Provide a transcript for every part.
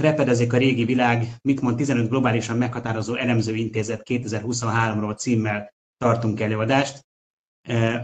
Repedezik a régi világ, mit mond 15 globálisan meghatározó elemző intézet 2023-ról címmel tartunk előadást,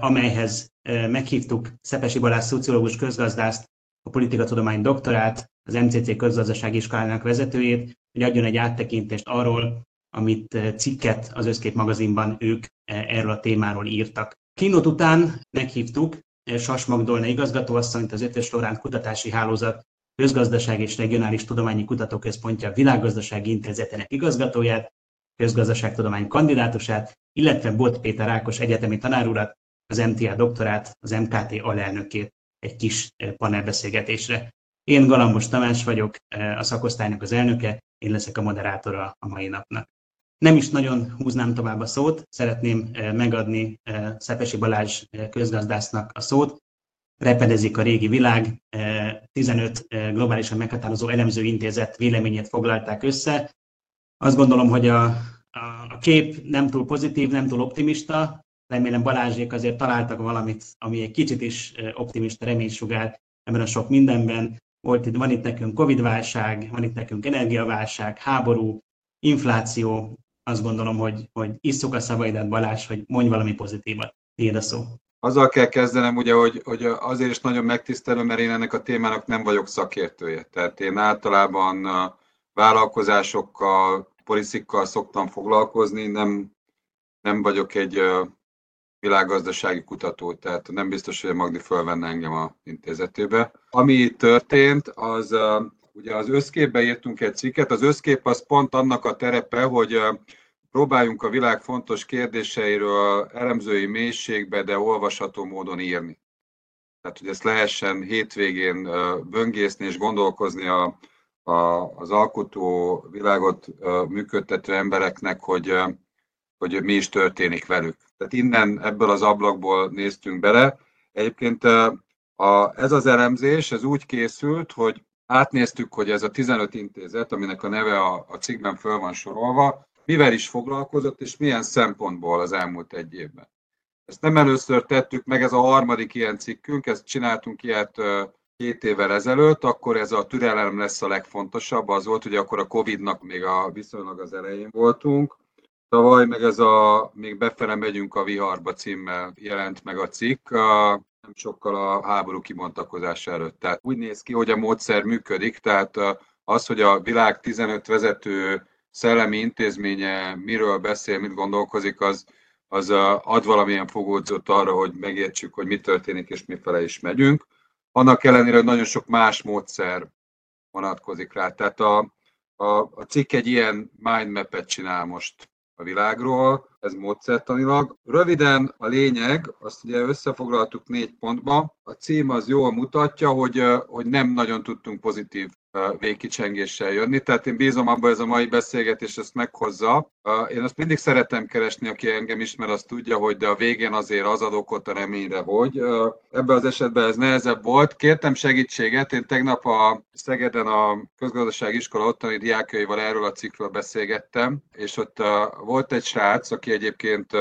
amelyhez meghívtuk Szepesi Balázs szociológus közgazdászt, a politikatudomány doktorát, az MCC közgazdasági iskolának vezetőjét, hogy adjon egy áttekintést arról, amit cikket az Összkép magazinban ők erről a témáról írtak. Kínót után meghívtuk Sas Magdolna igazgatóasszonyt, az Ötös Lorán Kutatási Hálózat Közgazdaság és Regionális Tudományi Kutatóközpontja Világgazdasági Intézetének igazgatóját, közgazdaságtudomány kandidátusát, illetve Bot Péter Ákos egyetemi tanárurat, az MTA doktorát, az MKT alelnökét egy kis panelbeszélgetésre. Én Galambos Tamás vagyok, a szakosztálynak az elnöke, én leszek a moderátora a mai napnak. Nem is nagyon húznám tovább a szót, szeretném megadni Szepesi Balázs közgazdásznak a szót. Repedezik a régi világ, 15 globálisan meghatározó elemző intézet véleményét foglalták össze. Azt gondolom, hogy a, a kép nem túl pozitív, nem túl optimista, remélem Balázsék azért találtak valamit, ami egy kicsit is optimista reménysugár ebben a sok mindenben. Volt itt, van itt nekünk Covid-válság, van itt nekünk energiaválság, háború, infláció. Azt gondolom, hogy, hogy isszuk a szavaidat, Balázs, hogy mondj valami pozitívat. Tiéd a szó. Azzal kell kezdenem, ugye, hogy, hogy azért is nagyon megtisztelő, mert én ennek a témának nem vagyok szakértője. Tehát én általában vállalkozásokkal, poliциkkal szoktam foglalkozni, nem, nem vagyok egy világgazdasági kutató, tehát nem biztos, hogy a Magdi fölvenne engem a intézetébe. Ami történt, az ugye az összképbe írtunk egy cikket, az összkép az pont annak a terepe, hogy próbáljunk a világ fontos kérdéseiről elemzői mélységbe, de olvasható módon írni. Tehát, hogy ezt lehessen hétvégén böngészni és gondolkozni a, a, az alkotó világot működtető embereknek, hogy, hogy mi is történik velük. Tehát innen ebből az ablakból néztünk bele. Egyébként a, ez az elemzés, ez úgy készült, hogy átnéztük, hogy ez a 15 intézet, aminek a neve a, a cikkben föl van sorolva, mivel is foglalkozott, és milyen szempontból az elmúlt egy évben. Ezt nem először tettük meg, ez a harmadik ilyen cikkünk, ezt csináltunk ilyet két évvel ezelőtt, akkor ez a türelem lesz a legfontosabb, az volt, hogy akkor a Covid-nak még a viszonylag az elején voltunk, Tavaly meg ez a Még befele megyünk a viharba címmel jelent meg a cikk, a, nem sokkal a háború kibontakozása előtt. Tehát úgy néz ki, hogy a módszer működik, tehát az, hogy a világ 15 vezető szellemi intézménye miről beszél, mit gondolkozik, az, az ad valamilyen fogódzót arra, hogy megértsük, hogy mi történik és mifele is megyünk. Annak ellenére, hogy nagyon sok más módszer vonatkozik rá. Tehát a, a, a cikk egy ilyen mindmap-et csinál most a világról, ez módszertanilag. Röviden a lényeg, azt ugye összefoglaltuk négy pontba. A cím az jól mutatja, hogy, hogy nem nagyon tudtunk pozitív végkicsengéssel jönni. Tehát én bízom abban, ez a mai beszélgetés ezt meghozza. Én azt mindig szeretem keresni, aki engem ismer, azt tudja, hogy de a végén azért az ad okot a reményre, hogy ebben az esetben ez nehezebb volt. Kértem segítséget, én tegnap a Szegeden a közgazdasági iskola ottani diákjaival erről a cikkről beszélgettem, és ott volt egy srác, aki egyébként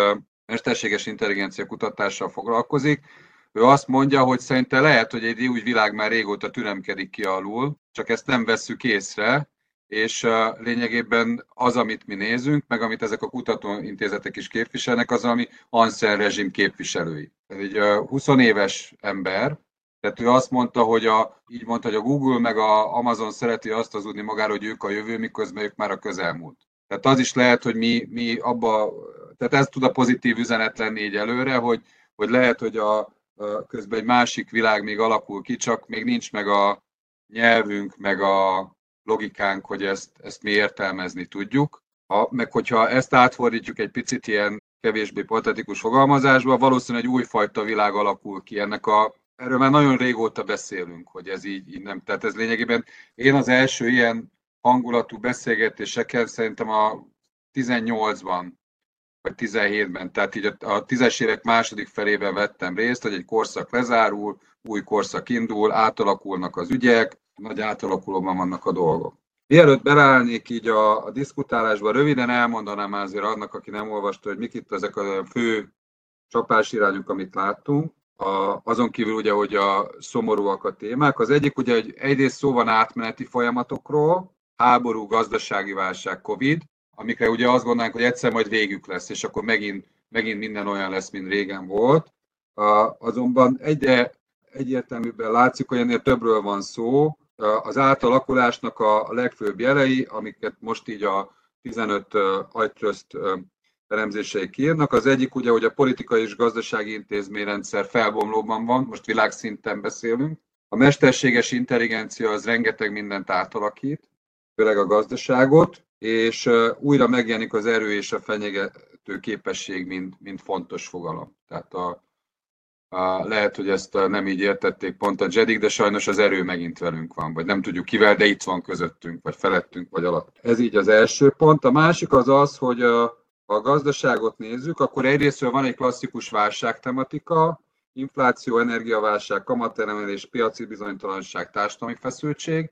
mesterséges intelligencia kutatással foglalkozik, ő azt mondja, hogy szerinte lehet, hogy egy új világ már régóta türemkedik ki alul, csak ezt nem vesszük észre, és lényegében az, amit mi nézünk, meg amit ezek a kutatóintézetek is képviselnek, az, ami Ansel rezsim képviselői. Ez egy 20 éves ember, tehát ő azt mondta, hogy a, így mondta, hogy a Google meg a Amazon szereti azt hazudni magára, hogy ők a jövő, miközben ők már a közelmúlt. Tehát az is lehet, hogy mi, mi abba, tehát ez tud a pozitív üzenet lenni így előre, hogy, hogy lehet, hogy a, közben egy másik világ még alakul ki, csak még nincs meg a nyelvünk, meg a logikánk, hogy ezt, ezt mi értelmezni tudjuk. Ha, meg hogyha ezt átfordítjuk egy picit ilyen kevésbé patetikus fogalmazásba, valószínűleg egy újfajta világ alakul ki ennek a Erről már nagyon régóta beszélünk, hogy ez így, így nem. Tehát ez lényegében én az első ilyen hangulatú beszélgetéseken szerintem a 18-ban vagy 17-ben, tehát így a, tízes évek második felében vettem részt, hogy egy korszak lezárul, új korszak indul, átalakulnak az ügyek, nagy átalakulóban vannak a dolgok. Mielőtt beleállnék így a, a diszkutálásba, röviden elmondanám azért annak, aki nem olvasta, hogy mik itt ezek a fő csapásirányok, amit láttunk. A, azon kívül ugye, hogy a szomorúak a témák. Az egyik ugye, hogy egyrészt szó van átmeneti folyamatokról, háború, gazdasági válság, Covid, amikre ugye azt gondolnánk, hogy egyszer majd végük lesz, és akkor megint, megint minden olyan lesz, mint régen volt. Azonban egyre egyértelműbben látszik, hogy ennél többről van szó. Az átalakulásnak a legfőbb jelei, amiket most így a 15 agytrözt elemzései kiírnak. Az egyik ugye, hogy a politikai és gazdasági intézményrendszer felbomlóban van, most világszinten beszélünk. A mesterséges intelligencia az rengeteg mindent átalakít, főleg a gazdaságot, és újra megjelenik az erő és a fenyegető képesség, mint, mint fontos fogalom. Tehát a, a, lehet, hogy ezt nem így értették pont a Jedik, de sajnos az erő megint velünk van, vagy nem tudjuk kivel, de itt van közöttünk, vagy felettünk, vagy alatt. Ez így az első pont. A másik az az, hogy a, a gazdaságot nézzük, akkor egyrésztről van egy klasszikus válságtematika, infláció, energiaválság, kamateremelés, piaci bizonytalanság, társadalmi feszültség,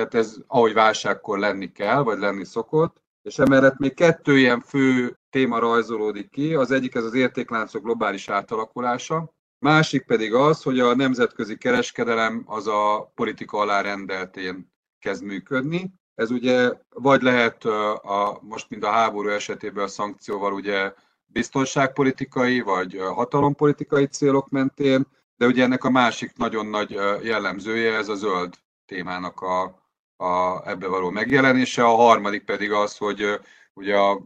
tehát ez ahogy válságkor lenni kell, vagy lenni szokott, és emellett még kettő ilyen fő téma rajzolódik ki, az egyik ez az értékláncok globális átalakulása, másik pedig az, hogy a nemzetközi kereskedelem az a politika alá rendeltén kezd működni, ez ugye vagy lehet a, most, mint a háború esetében a szankcióval ugye biztonságpolitikai vagy hatalompolitikai célok mentén, de ugye ennek a másik nagyon nagy jellemzője ez a zöld témának a, a ebbe való megjelenése. A harmadik pedig az, hogy ugye a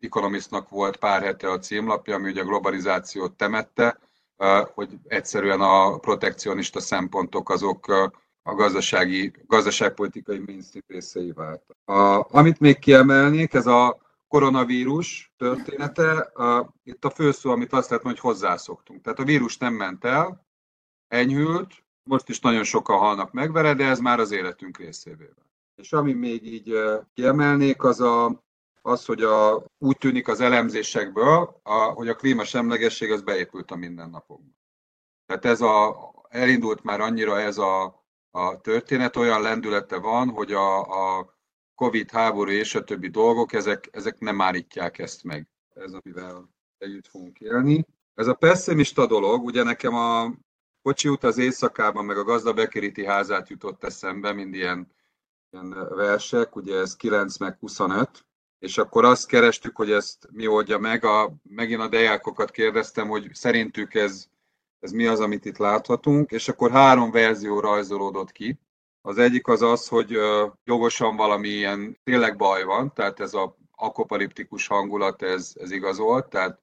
Economistnak volt pár hete a címlapja, ami ugye a globalizációt temette, hogy egyszerűen a protekcionista szempontok azok a gazdasági, gazdaságpolitikai mainstream részei váltak. A, amit még kiemelnék, ez a koronavírus története. A, itt a fő szó, amit azt lehet hogy hozzászoktunk. Tehát a vírus nem ment el, enyhült, most is nagyon sokan halnak meg vele, de ez már az életünk részévé És ami még így kiemelnék, az a, az, hogy a, úgy tűnik az elemzésekből, a, hogy a klímasemlegesség az beépült a mindennapokba. Tehát ez a, elindult már annyira ez a a történet, olyan lendülete van, hogy a, a Covid háború és a többi dolgok, ezek, ezek nem állítják ezt meg. Ez, amivel együtt fogunk élni. Ez a pessimista dolog, ugye nekem a kocsi út az éjszakában, meg a gazda bekeríti házát jutott eszembe, mind ilyen, ilyen versek, ugye ez 9 meg 25, és akkor azt kerestük, hogy ezt mi oldja meg. A, megint a dejákokat kérdeztem, hogy szerintük ez ez mi az, amit itt láthatunk, és akkor három verzió rajzolódott ki. Az egyik az az, hogy jogosan valami ilyen tényleg baj van, tehát ez a akopariptikus hangulat, ez, ez igazolt, tehát,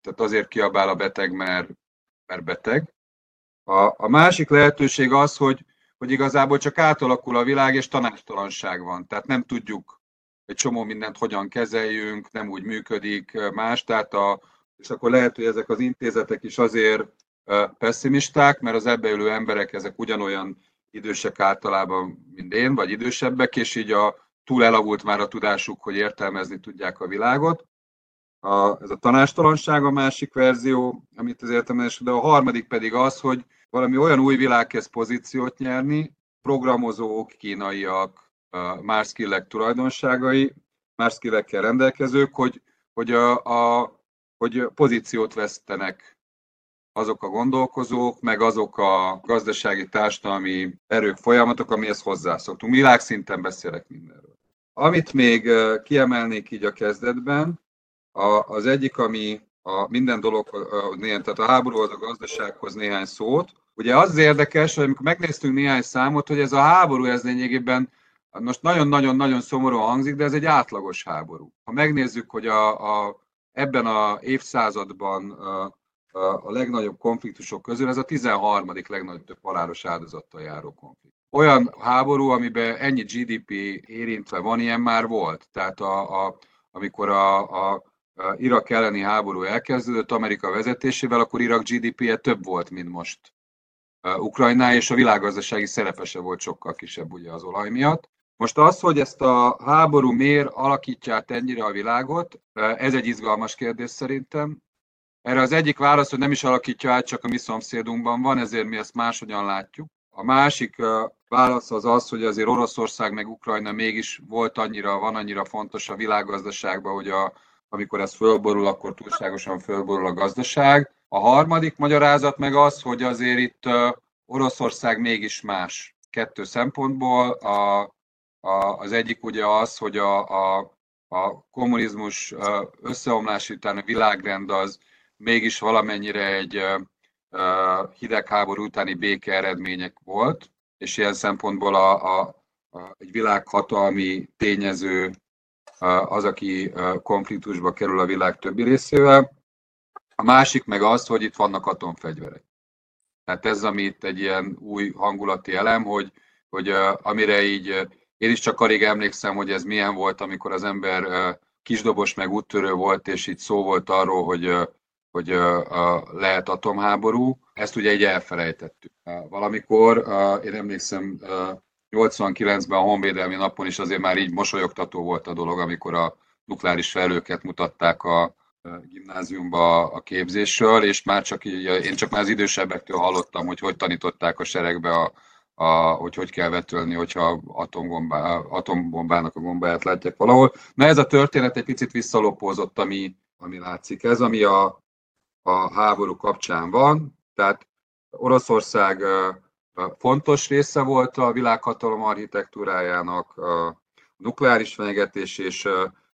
tehát azért kiabál a beteg, mert, mert beteg. A, a másik lehetőség az, hogy, hogy igazából csak átalakul a világ, és tanástalanság van. Tehát nem tudjuk egy csomó mindent hogyan kezeljünk, nem úgy működik más, tehát a, és akkor lehet, hogy ezek az intézetek is azért pessimisták, mert az ebbe ülő emberek ezek ugyanolyan idősek általában, mint én, vagy idősebbek, és így a túl elavult már a tudásuk, hogy értelmezni tudják a világot. A, ez a tanástalanság a másik verzió, amit az értelmezés, de a harmadik pedig az, hogy valami olyan új világ kezd pozíciót nyerni, programozók, kínaiak, más skillek tulajdonságai, más skillekkel rendelkezők, hogy, hogy, a, a, hogy pozíciót vesztenek azok a gondolkozók, meg azok a gazdasági, társadalmi erők, folyamatok, amihez hozzászoktunk. Világszinten beszélek mindenről. Amit még kiemelnék így a kezdetben, az egyik, ami a minden dolog, tehát a háborúhoz, a gazdasághoz néhány szót. Ugye az érdekes, hogy amikor megnéztünk néhány számot, hogy ez a háború, ez lényegében most nagyon-nagyon-nagyon szomorúan hangzik, de ez egy átlagos háború. Ha megnézzük, hogy a, a, ebben a évszázadban a legnagyobb konfliktusok közül, ez a 13. legnagyobb halálos áldozattal járó konfliktus. Olyan háború, amiben ennyi GDP érintve van, ilyen már volt. Tehát a, a, amikor a, a, a Irak elleni háború elkezdődött Amerika vezetésével, akkor Irak GDP-je több volt, mint most Ukrajná, és a világgazdasági szerepese volt sokkal kisebb ugye az olaj miatt. Most az, hogy ezt a háború miért alakítja át ennyire a világot, ez egy izgalmas kérdés szerintem. Erre az egyik válasz, hogy nem is alakítja át, csak a mi szomszédunkban van, ezért mi ezt máshogyan látjuk. A másik válasz az az, hogy azért Oroszország meg Ukrajna mégis volt annyira, van annyira fontos a világgazdaságban, hogy a, amikor ez fölborul, akkor túlságosan fölborul a gazdaság. A harmadik magyarázat meg az, hogy azért itt Oroszország mégis más kettő szempontból. A, Az egyik ugye az, hogy a, a, a kommunizmus összeomlás után a világrend az mégis valamennyire egy hidegháború utáni béke eredmények volt, és ilyen szempontból a, a, a, egy világhatalmi tényező az, aki konfliktusba kerül a világ többi részével. A másik meg az, hogy itt vannak atomfegyverek. Tehát ez, amit egy ilyen új hangulati elem, hogy, hogy amire így én is csak alig emlékszem, hogy ez milyen volt, amikor az ember kisdobos meg úttörő volt, és itt szó volt arról, hogy, hogy lehet atomháború. Ezt ugye egy elfelejtettük. Valamikor, én emlékszem, 89-ben a Honvédelmi napon is azért már így mosolyogtató volt a dolog, amikor a nukleáris felőket mutatták a gimnáziumba a képzésről, és már csak így, én csak már az idősebbektől hallottam, hogy hogy tanították a seregbe a, a, hogy hogy kell vetölni, hogyha atombombá, atombombának a gombáját látják valahol. Na ez a történet egy picit visszalopózott, ami, ami látszik. Ez, ami a, a háború kapcsán van. Tehát Oroszország fontos része volt a világhatalom architektúrájának, a nukleáris fenyegetés, és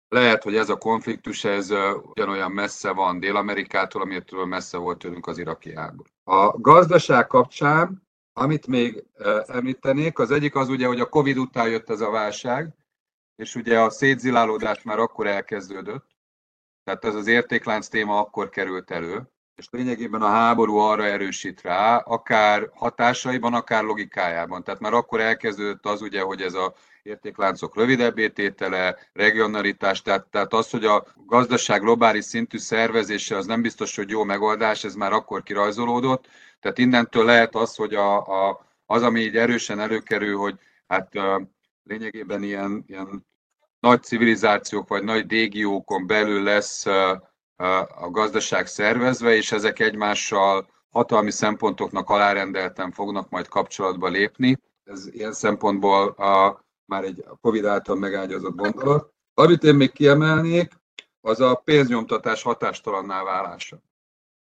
lehet, hogy ez a konfliktus ez ugyanolyan messze van Dél-Amerikától, amitől messze volt tőlünk az iraki háború. A gazdaság kapcsán amit még említenék, az egyik az ugye, hogy a Covid után jött ez a válság, és ugye a szétzilálódás már akkor elkezdődött, tehát ez az értéklánc téma akkor került elő, és lényegében a háború arra erősít rá, akár hatásaiban, akár logikájában. Tehát már akkor elkezdődött az ugye, hogy ez a értékláncok rövidebb ététele, regionalitás, tehát, tehát az, hogy a gazdaság globális szintű szervezése az nem biztos, hogy jó megoldás, ez már akkor kirajzolódott, tehát innentől lehet az, hogy a, a, az, ami így erősen előkerül, hogy hát lényegében ilyen, ilyen nagy civilizációk vagy nagy régiókon belül lesz a gazdaság szervezve, és ezek egymással hatalmi szempontoknak alárendelten fognak majd kapcsolatba lépni. Ez ilyen szempontból a, már egy Covid által megágyazott gondolat. Amit én még kiemelnék, az a pénznyomtatás hatástalanná válása.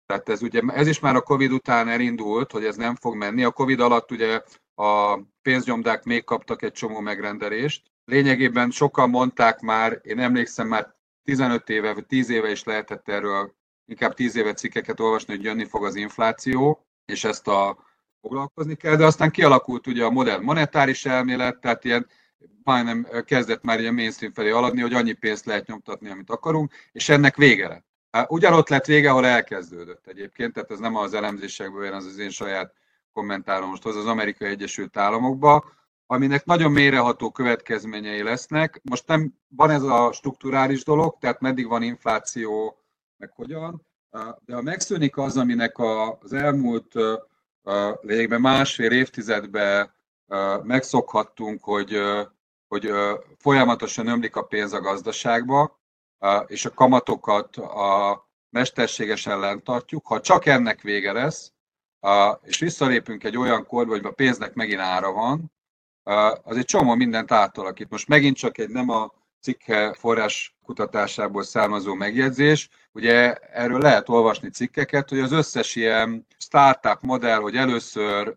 Tehát ez, ugye, ez is már a Covid után elindult, hogy ez nem fog menni. A Covid alatt ugye a pénznyomdák még kaptak egy csomó megrendelést. Lényegében sokan mondták már, én emlékszem már 15 éve, vagy 10 éve is lehetett erről, inkább 10 éve cikkeket olvasni, hogy jönni fog az infláció, és ezt a foglalkozni kell, de aztán kialakult ugye a modern monetáris elmélet, tehát ilyen majdnem kezdett már ilyen mainstream felé aladni, hogy annyi pénzt lehet nyomtatni, amit akarunk, és ennek vége lett. Ugyanott lett vége, ahol elkezdődött egyébként, tehát ez nem az elemzésekből jön, az az én saját kommentárom most az Amerikai Egyesült Államokba, aminek nagyon mélyreható következményei lesznek. Most nem van ez a strukturális dolog, tehát meddig van infláció, meg hogyan, de ha megszűnik az, aminek az elmúlt lényegben másfél évtizedben megszokhattunk, hogy, hogy folyamatosan ömlik a pénz a gazdaságba, és a kamatokat a mesterségesen lent tartjuk, ha csak ennek vége lesz, és visszalépünk egy olyan korba, hogy a pénznek megint ára van, az egy csomó mindent átalakít. Most megint csak egy nem a cikke forrás kutatásából származó megjegyzés. Ugye erről lehet olvasni cikkeket, hogy az összes ilyen startup modell, hogy először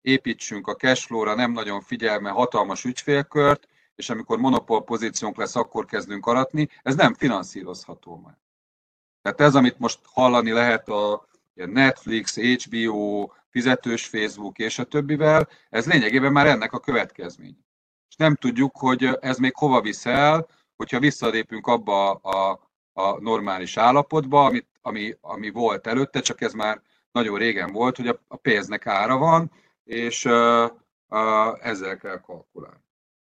építsünk a cashflow-ra, nem nagyon figyelme hatalmas ügyfélkört, és amikor monopól pozíciónk lesz, akkor kezdünk aratni, ez nem finanszírozható már. Tehát ez, amit most hallani lehet a Netflix, HBO, fizetős Facebook és a többivel, ez lényegében már ennek a következmény. És nem tudjuk, hogy ez még hova visz el, hogyha visszalépünk abba a, a normális állapotba, amit, ami, ami volt előtte, csak ez már nagyon régen volt, hogy a, a pénznek ára van, és uh, uh, ezzel kell kalkulálni.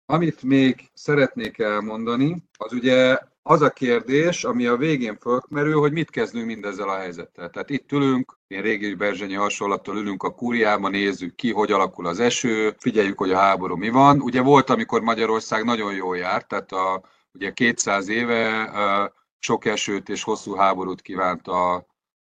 Amit még szeretnék elmondani, az ugye az a kérdés, ami a végén fölmerül, hogy mit kezdünk mindezzel a helyzettel. Tehát itt ülünk, én régi Berzsenyi hasonlattal ülünk a kúriában, nézzük ki, hogy alakul az eső, figyeljük, hogy a háború mi van. Ugye volt, amikor Magyarország nagyon jól járt, tehát a, ugye 200 éve sok esőt és hosszú háborút kívánt a,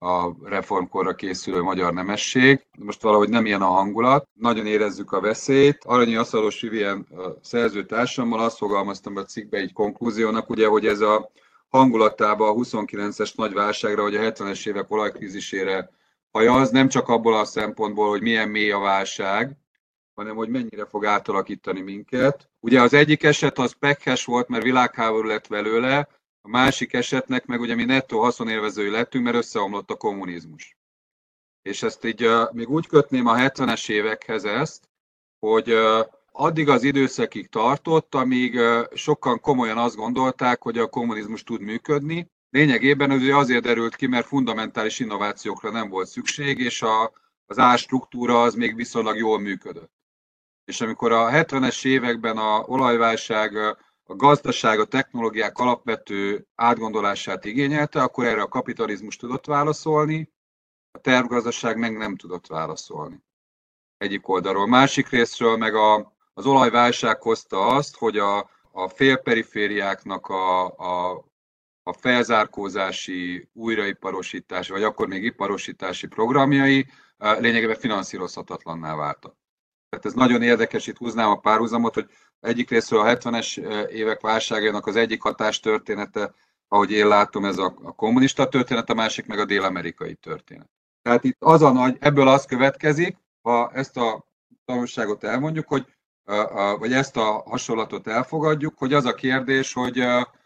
a reformkorra készülő magyar nemesség. Most valahogy nem ilyen a hangulat. Nagyon érezzük a veszélyt. Aranyi Aszalos Vivien szerzőtársammal azt fogalmaztam a cikkbe egy konklúziónak, ugye, hogy ez a hangulatában a 29-es nagy válságra, vagy a 70-es évek olajkrízisére hajaz, nem csak abból a szempontból, hogy milyen mély a válság, hanem hogy mennyire fog átalakítani minket. Ugye az egyik eset az pekhes volt, mert világháború lett belőle, a másik esetnek meg ugye mi nettó haszonélvezői lettünk, mert összeomlott a kommunizmus. És ezt így uh, még úgy kötném a 70-es évekhez ezt, hogy uh, addig az időszakig tartott, amíg uh, sokan komolyan azt gondolták, hogy a kommunizmus tud működni. Lényegében ez azért derült ki, mert fundamentális innovációkra nem volt szükség, és a, az árstruktúra az még viszonylag jól működött. És amikor a 70-es években a olajválság a gazdaság, a technológiák alapvető átgondolását igényelte, akkor erre a kapitalizmus tudott válaszolni, a tervgazdaság meg nem tudott válaszolni. Egyik oldalról. Másik részről meg a, az olajválság hozta azt, hogy a, a félperifériáknak a, a, a felzárkózási, újraiparosítási, vagy akkor még iparosítási programjai lényegében finanszírozhatatlanná váltak. Tehát ez nagyon érdekes, itt húznám a párhuzamot, hogy egyik részről a 70-es évek válságának az egyik hatás története, ahogy én látom, ez a, a kommunista történet, a másik meg a dél-amerikai történet. Tehát itt az a nagy, ebből az következik, ha ezt a tanulságot elmondjuk, hogy, vagy ezt a hasonlatot elfogadjuk, hogy az a kérdés, hogy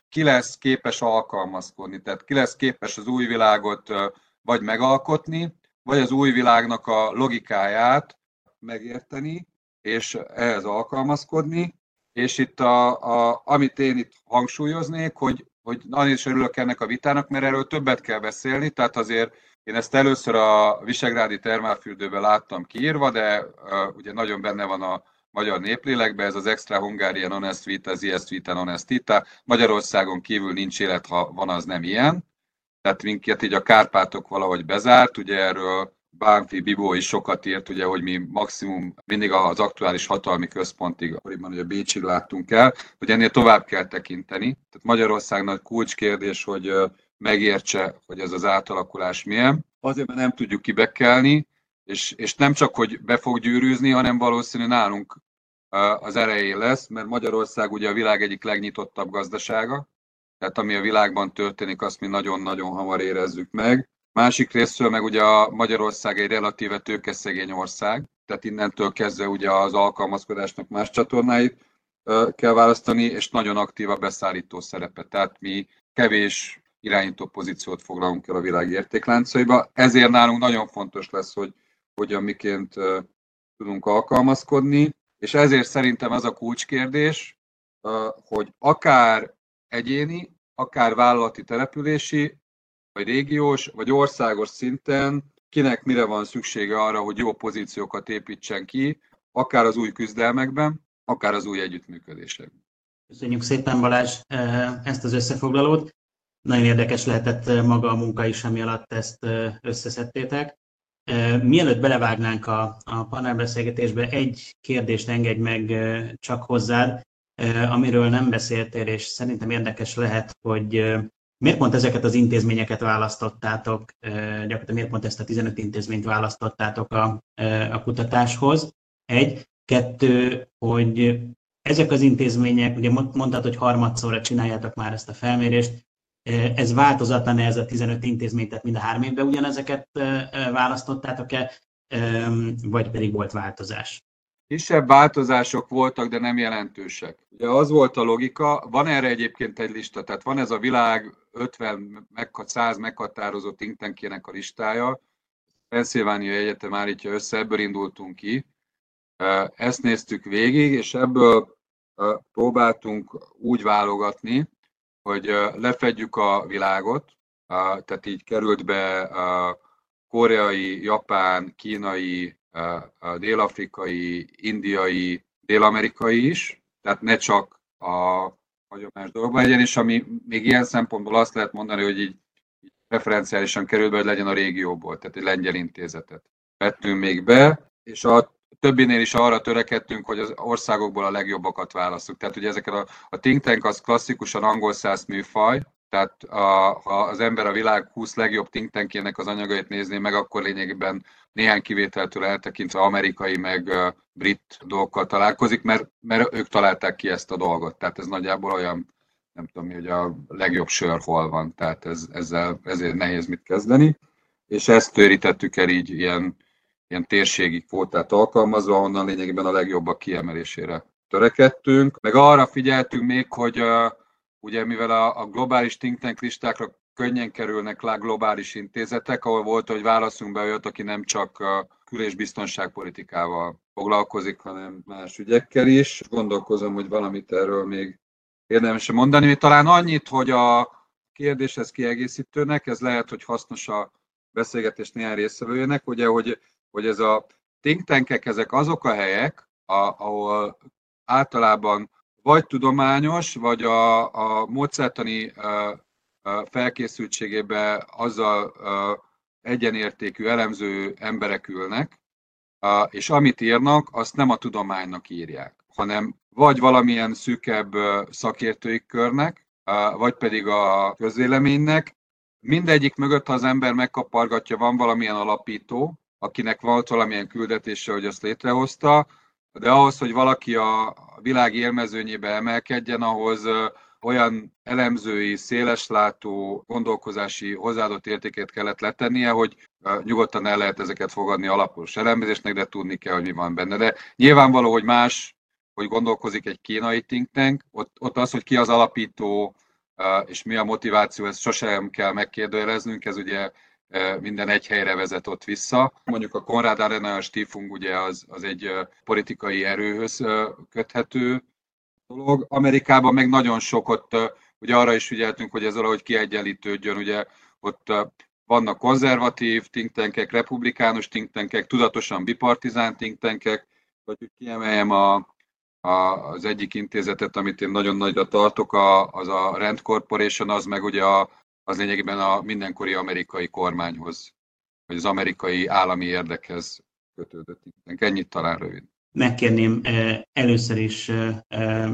ki lesz képes alkalmazkodni, tehát ki lesz képes az új világot vagy megalkotni, vagy az új világnak a logikáját megérteni, és ehhez alkalmazkodni. És itt, a, a, amit én itt hangsúlyoznék, hogy, hogy nagyon is örülök ennek a vitának, mert erről többet kell beszélni, tehát azért én ezt először a Visegrádi termálfürdőben láttam kiírva, de uh, ugye nagyon benne van a magyar néplélekben, ez az extra Hungarian honest vita, az iest vita honest vita. Magyarországon kívül nincs élet, ha van, az nem ilyen. Tehát minket így a Kárpátok valahogy bezárt, ugye erről Bánfi Bibó is sokat írt, ugye, hogy mi maximum mindig az aktuális hatalmi központig, akkoriban ugye Bécsig láttunk el, hogy ennél tovább kell tekinteni. Tehát Magyarországnak kulcskérdés, hogy megértse, hogy ez az átalakulás milyen. Azért, mert nem tudjuk kibekkelni, és, és nem csak, hogy be fog gyűrűzni, hanem valószínű nálunk az elején lesz, mert Magyarország ugye a világ egyik legnyitottabb gazdasága, tehát ami a világban történik, azt mi nagyon-nagyon hamar érezzük meg. Másik részről meg ugye a Magyarország egy relatíve tőkeszegény ország, tehát innentől kezdve ugye az alkalmazkodásnak más csatornáit kell választani, és nagyon aktív a beszállító szerepe. Tehát mi kevés irányító pozíciót foglalunk el a világ értékláncaiba. Ezért nálunk nagyon fontos lesz, hogy hogyan miként tudunk alkalmazkodni, és ezért szerintem ez a kulcskérdés, hogy akár egyéni, akár vállalati települési, vagy régiós, vagy országos szinten kinek mire van szüksége arra, hogy jó pozíciókat építsen ki, akár az új küzdelmekben, akár az új együttműködésekben. Köszönjük szépen Balázs eh, ezt az összefoglalót. Nagyon érdekes lehetett eh, maga a munka is, ami alatt ezt eh, összeszedtétek. Mielőtt belevágnánk a, a panelbeszélgetésbe, egy kérdést engedj meg csak hozzád, amiről nem beszéltél, és szerintem érdekes lehet, hogy Miért pont ezeket az intézményeket választottátok, gyakorlatilag miért pont ezt a 15 intézményt választottátok a, a kutatáshoz? Egy. Kettő, hogy ezek az intézmények, ugye mondtad, hogy harmadszorra csináljátok már ezt a felmérést, ez változatlan ez a 15 intézmény, tehát mind a három évben ugyanezeket választottátok-e, vagy pedig volt változás? Kisebb változások voltak, de nem jelentősek. Ugye az volt a logika, van erre egyébként egy lista, tehát van ez a világ 50, 100 meghatározott think a listája, Pennsylvania Egyetem állítja össze, ebből indultunk ki. Ezt néztük végig, és ebből próbáltunk úgy válogatni, hogy lefedjük a világot, tehát így került be koreai, japán, kínai, dél-afrikai, indiai, dél-amerikai is, tehát ne csak a hagyományos dolgokban legyen, és ami még ilyen szempontból azt lehet mondani, hogy így, preferenciálisan kerül be, hogy legyen a régióból, tehát egy lengyel intézetet. Vettünk még be, és a többinél is arra törekedtünk, hogy az országokból a legjobbakat választjuk. Tehát ugye ezeket a, a think tank az klasszikusan angol száz műfaj, tehát a, ha az ember a világ 20 legjobb think tankjének az anyagait nézné meg, akkor lényegében néhány kivételtől eltekintve amerikai meg brit dolgokkal találkozik, mert, mert ők találták ki ezt a dolgot. Tehát ez nagyjából olyan, nem tudom hogy a legjobb sör hol van, tehát ez, ezzel, ezért nehéz mit kezdeni. És ezt törítettük el így ilyen, ilyen térségi kvótát alkalmazva, onnan lényegében a legjobbak kiemelésére törekedtünk. Meg arra figyeltünk még, hogy ugye mivel a, a globális think tank listákra könnyen kerülnek le globális intézetek, ahol volt, hogy válaszunk be olyat, aki nem csak a kül- és biztonságpolitikával foglalkozik, hanem más ügyekkel is. Gondolkozom, hogy valamit erről még érdemes mondani. Talán annyit, hogy a kérdéshez kiegészítőnek, ez lehet, hogy hasznos a beszélgetés néhány részvevőjének, ugye, hogy, hogy ez a think tankek, ezek azok a helyek, a, ahol általában vagy tudományos, vagy a, a módszertani felkészültségében azzal egyenértékű elemző emberek ülnek, és amit írnak, azt nem a tudománynak írják, hanem vagy valamilyen szűkebb szakértői körnek, vagy pedig a közvéleménynek. Mindegyik mögött, ha az ember megkapargatja, van valamilyen alapító, akinek volt valamilyen küldetése, hogy azt létrehozta, de ahhoz, hogy valaki a világ élmezőnyébe emelkedjen, ahhoz olyan elemzői, széleslátó, gondolkozási hozzáadott értéket kellett letennie, hogy nyugodtan el lehet ezeket fogadni alapos elemzésnek, de tudni kell, hogy mi van benne. De nyilvánvaló, hogy más, hogy gondolkozik egy kínai think tank, ott, ott az, hogy ki az alapító, és mi a motiváció, ezt sosem kell megkérdőjeleznünk, ez ugye minden egy helyre vezet ott vissza. Mondjuk a Konrad Adenauer Stiftung ugye az, az egy politikai erőhöz köthető dolog. Amerikában meg nagyon sok ott, ugye arra is figyeltünk, hogy ez valahogy kiegyenlítődjön, ugye ott vannak konzervatív think republikánus think tudatosan bipartizán think tankek, vagy kiemeljem a, a, az egyik intézetet, amit én nagyon nagyra tartok, a, az a Rand Corporation, az meg ugye a, az lényegében a mindenkori amerikai kormányhoz, vagy az amerikai állami érdekhez kötődött. Ennyit talán rövid megkérném először is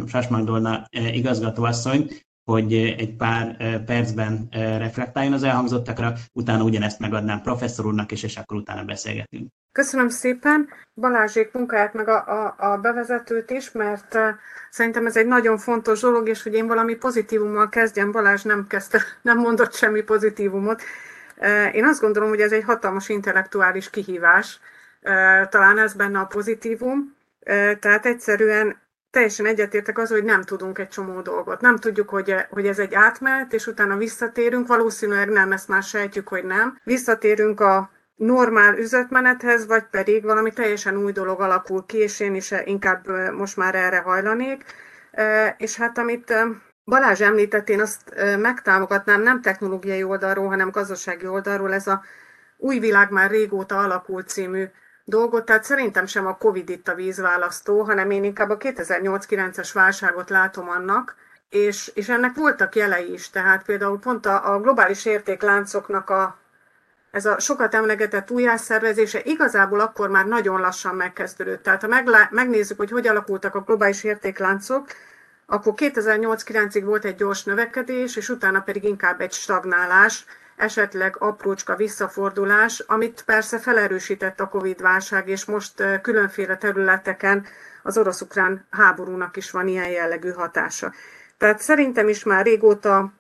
Sás Magdolna igazgatóasszony, hogy egy pár percben reflektáljon az elhangzottakra, utána ugyanezt megadnám professzor úrnak is, és akkor utána beszélgetünk. Köszönöm szépen Balázsék munkáját, meg a, a, a bevezetőt is, mert szerintem ez egy nagyon fontos dolog, és hogy én valami pozitívummal kezdjem, Balázs nem, kezdte, nem mondott semmi pozitívumot. Én azt gondolom, hogy ez egy hatalmas intellektuális kihívás, talán ez benne a pozitívum. Tehát egyszerűen teljesen egyetértek az, hogy nem tudunk egy csomó dolgot. Nem tudjuk, hogy, hogy ez egy átmenet, és utána visszatérünk. Valószínűleg nem, ezt már sejtjük, hogy nem. Visszatérünk a normál üzletmenethez, vagy pedig valami teljesen új dolog alakul ki, és én is inkább most már erre hajlanék. És hát amit Balázs említett, én azt megtámogatnám nem technológiai oldalról, hanem gazdasági oldalról, ez a új világ már régóta alakult című dolgot, tehát szerintem sem a Covid itt a vízválasztó, hanem én inkább a 2008-9-es válságot látom annak, és, és ennek voltak jelei is, tehát például pont a, a globális értékláncoknak a, ez a sokat emlegetett újjászervezése igazából akkor már nagyon lassan megkezdődött. Tehát ha megnézzük, hogy hogy alakultak a globális értékláncok, akkor 2008-9-ig volt egy gyors növekedés, és utána pedig inkább egy stagnálás, esetleg aprócska visszafordulás, amit persze felerősített a Covid-válság, és most különféle területeken az orosz-ukrán háborúnak is van ilyen jellegű hatása. Tehát szerintem is már régóta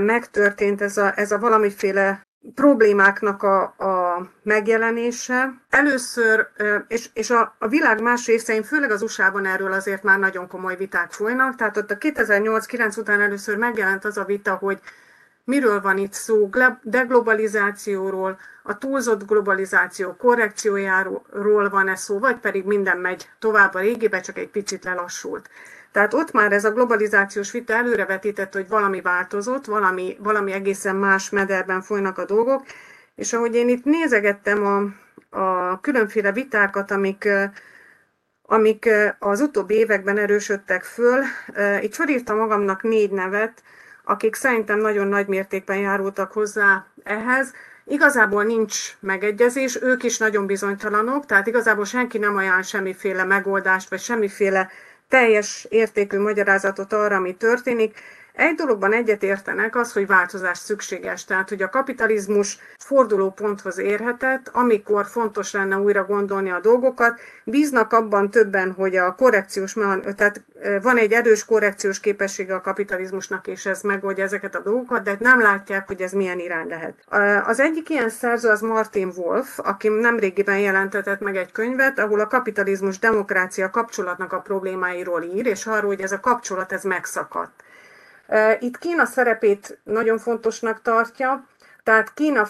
megtörtént ez a, ez a valamiféle problémáknak a, a megjelenése. Először, és, és a, a világ más részein, főleg az USA-ban erről azért már nagyon komoly viták folynak, tehát ott a 2008-9 után először megjelent az a vita, hogy Miről van itt szó? Deglobalizációról, a túlzott globalizáció korrekciójáról van-e szó, vagy pedig minden megy tovább a régibe, csak egy picit lelassult. Tehát ott már ez a globalizációs vita előrevetített, hogy valami változott, valami, valami egészen más mederben folynak a dolgok, és ahogy én itt nézegettem a, a különféle vitákat, amik, amik az utóbbi években erősödtek föl, itt felírtam magamnak négy nevet, akik szerintem nagyon nagy mértékben járultak hozzá ehhez. Igazából nincs megegyezés, ők is nagyon bizonytalanok, tehát igazából senki nem ajánl semmiféle megoldást, vagy semmiféle teljes értékű magyarázatot arra, ami történik. Egy dologban egyet értenek az, hogy változás szükséges, tehát hogy a kapitalizmus fordulóponthoz érhetett, amikor fontos lenne újra gondolni a dolgokat. Bíznak abban többen, hogy a korrekciós, tehát van egy erős korrekciós képessége a kapitalizmusnak, és ez megoldja ezeket a dolgokat, de nem látják, hogy ez milyen irány lehet. Az egyik ilyen szerző az Martin Wolf, aki nemrégiben jelentetett meg egy könyvet, ahol a kapitalizmus demokrácia kapcsolatnak a problémáiról ír, és arról, hogy ez a kapcsolat ez megszakadt. Itt Kína szerepét nagyon fontosnak tartja, tehát Kína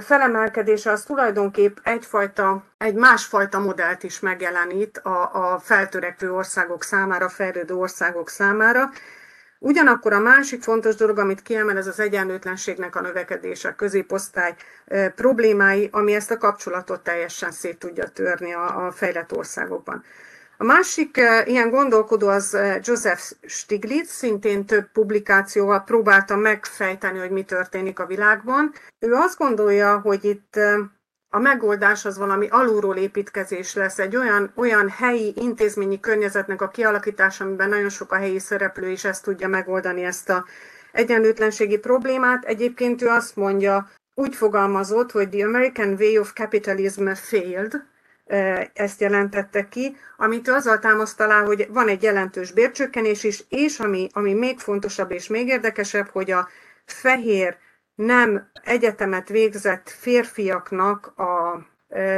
felemelkedése az tulajdonképp egyfajta, egy másfajta modellt is megjelenít a, a feltörekvő országok számára, fejlődő országok számára. Ugyanakkor a másik fontos dolog, amit kiemel, ez az egyenlőtlenségnek a növekedése, a középosztály problémái, ami ezt a kapcsolatot teljesen szét tudja törni a, a fejlett országokban. A másik ilyen gondolkodó az Joseph Stiglitz, szintén több publikációval próbálta megfejteni, hogy mi történik a világban. Ő azt gondolja, hogy itt a megoldás az valami alulról építkezés lesz, egy olyan, olyan helyi intézményi környezetnek a kialakítása, amiben nagyon sok a helyi szereplő, és ezt tudja megoldani ezt a egyenlőtlenségi problémát. Egyébként ő azt mondja, úgy fogalmazott, hogy the American way of capitalism failed, ezt jelentette ki, amit azzal támaszt alá, hogy van egy jelentős bércsökkenés is, és ami, ami még fontosabb és még érdekesebb, hogy a fehér, nem egyetemet végzett férfiaknak a,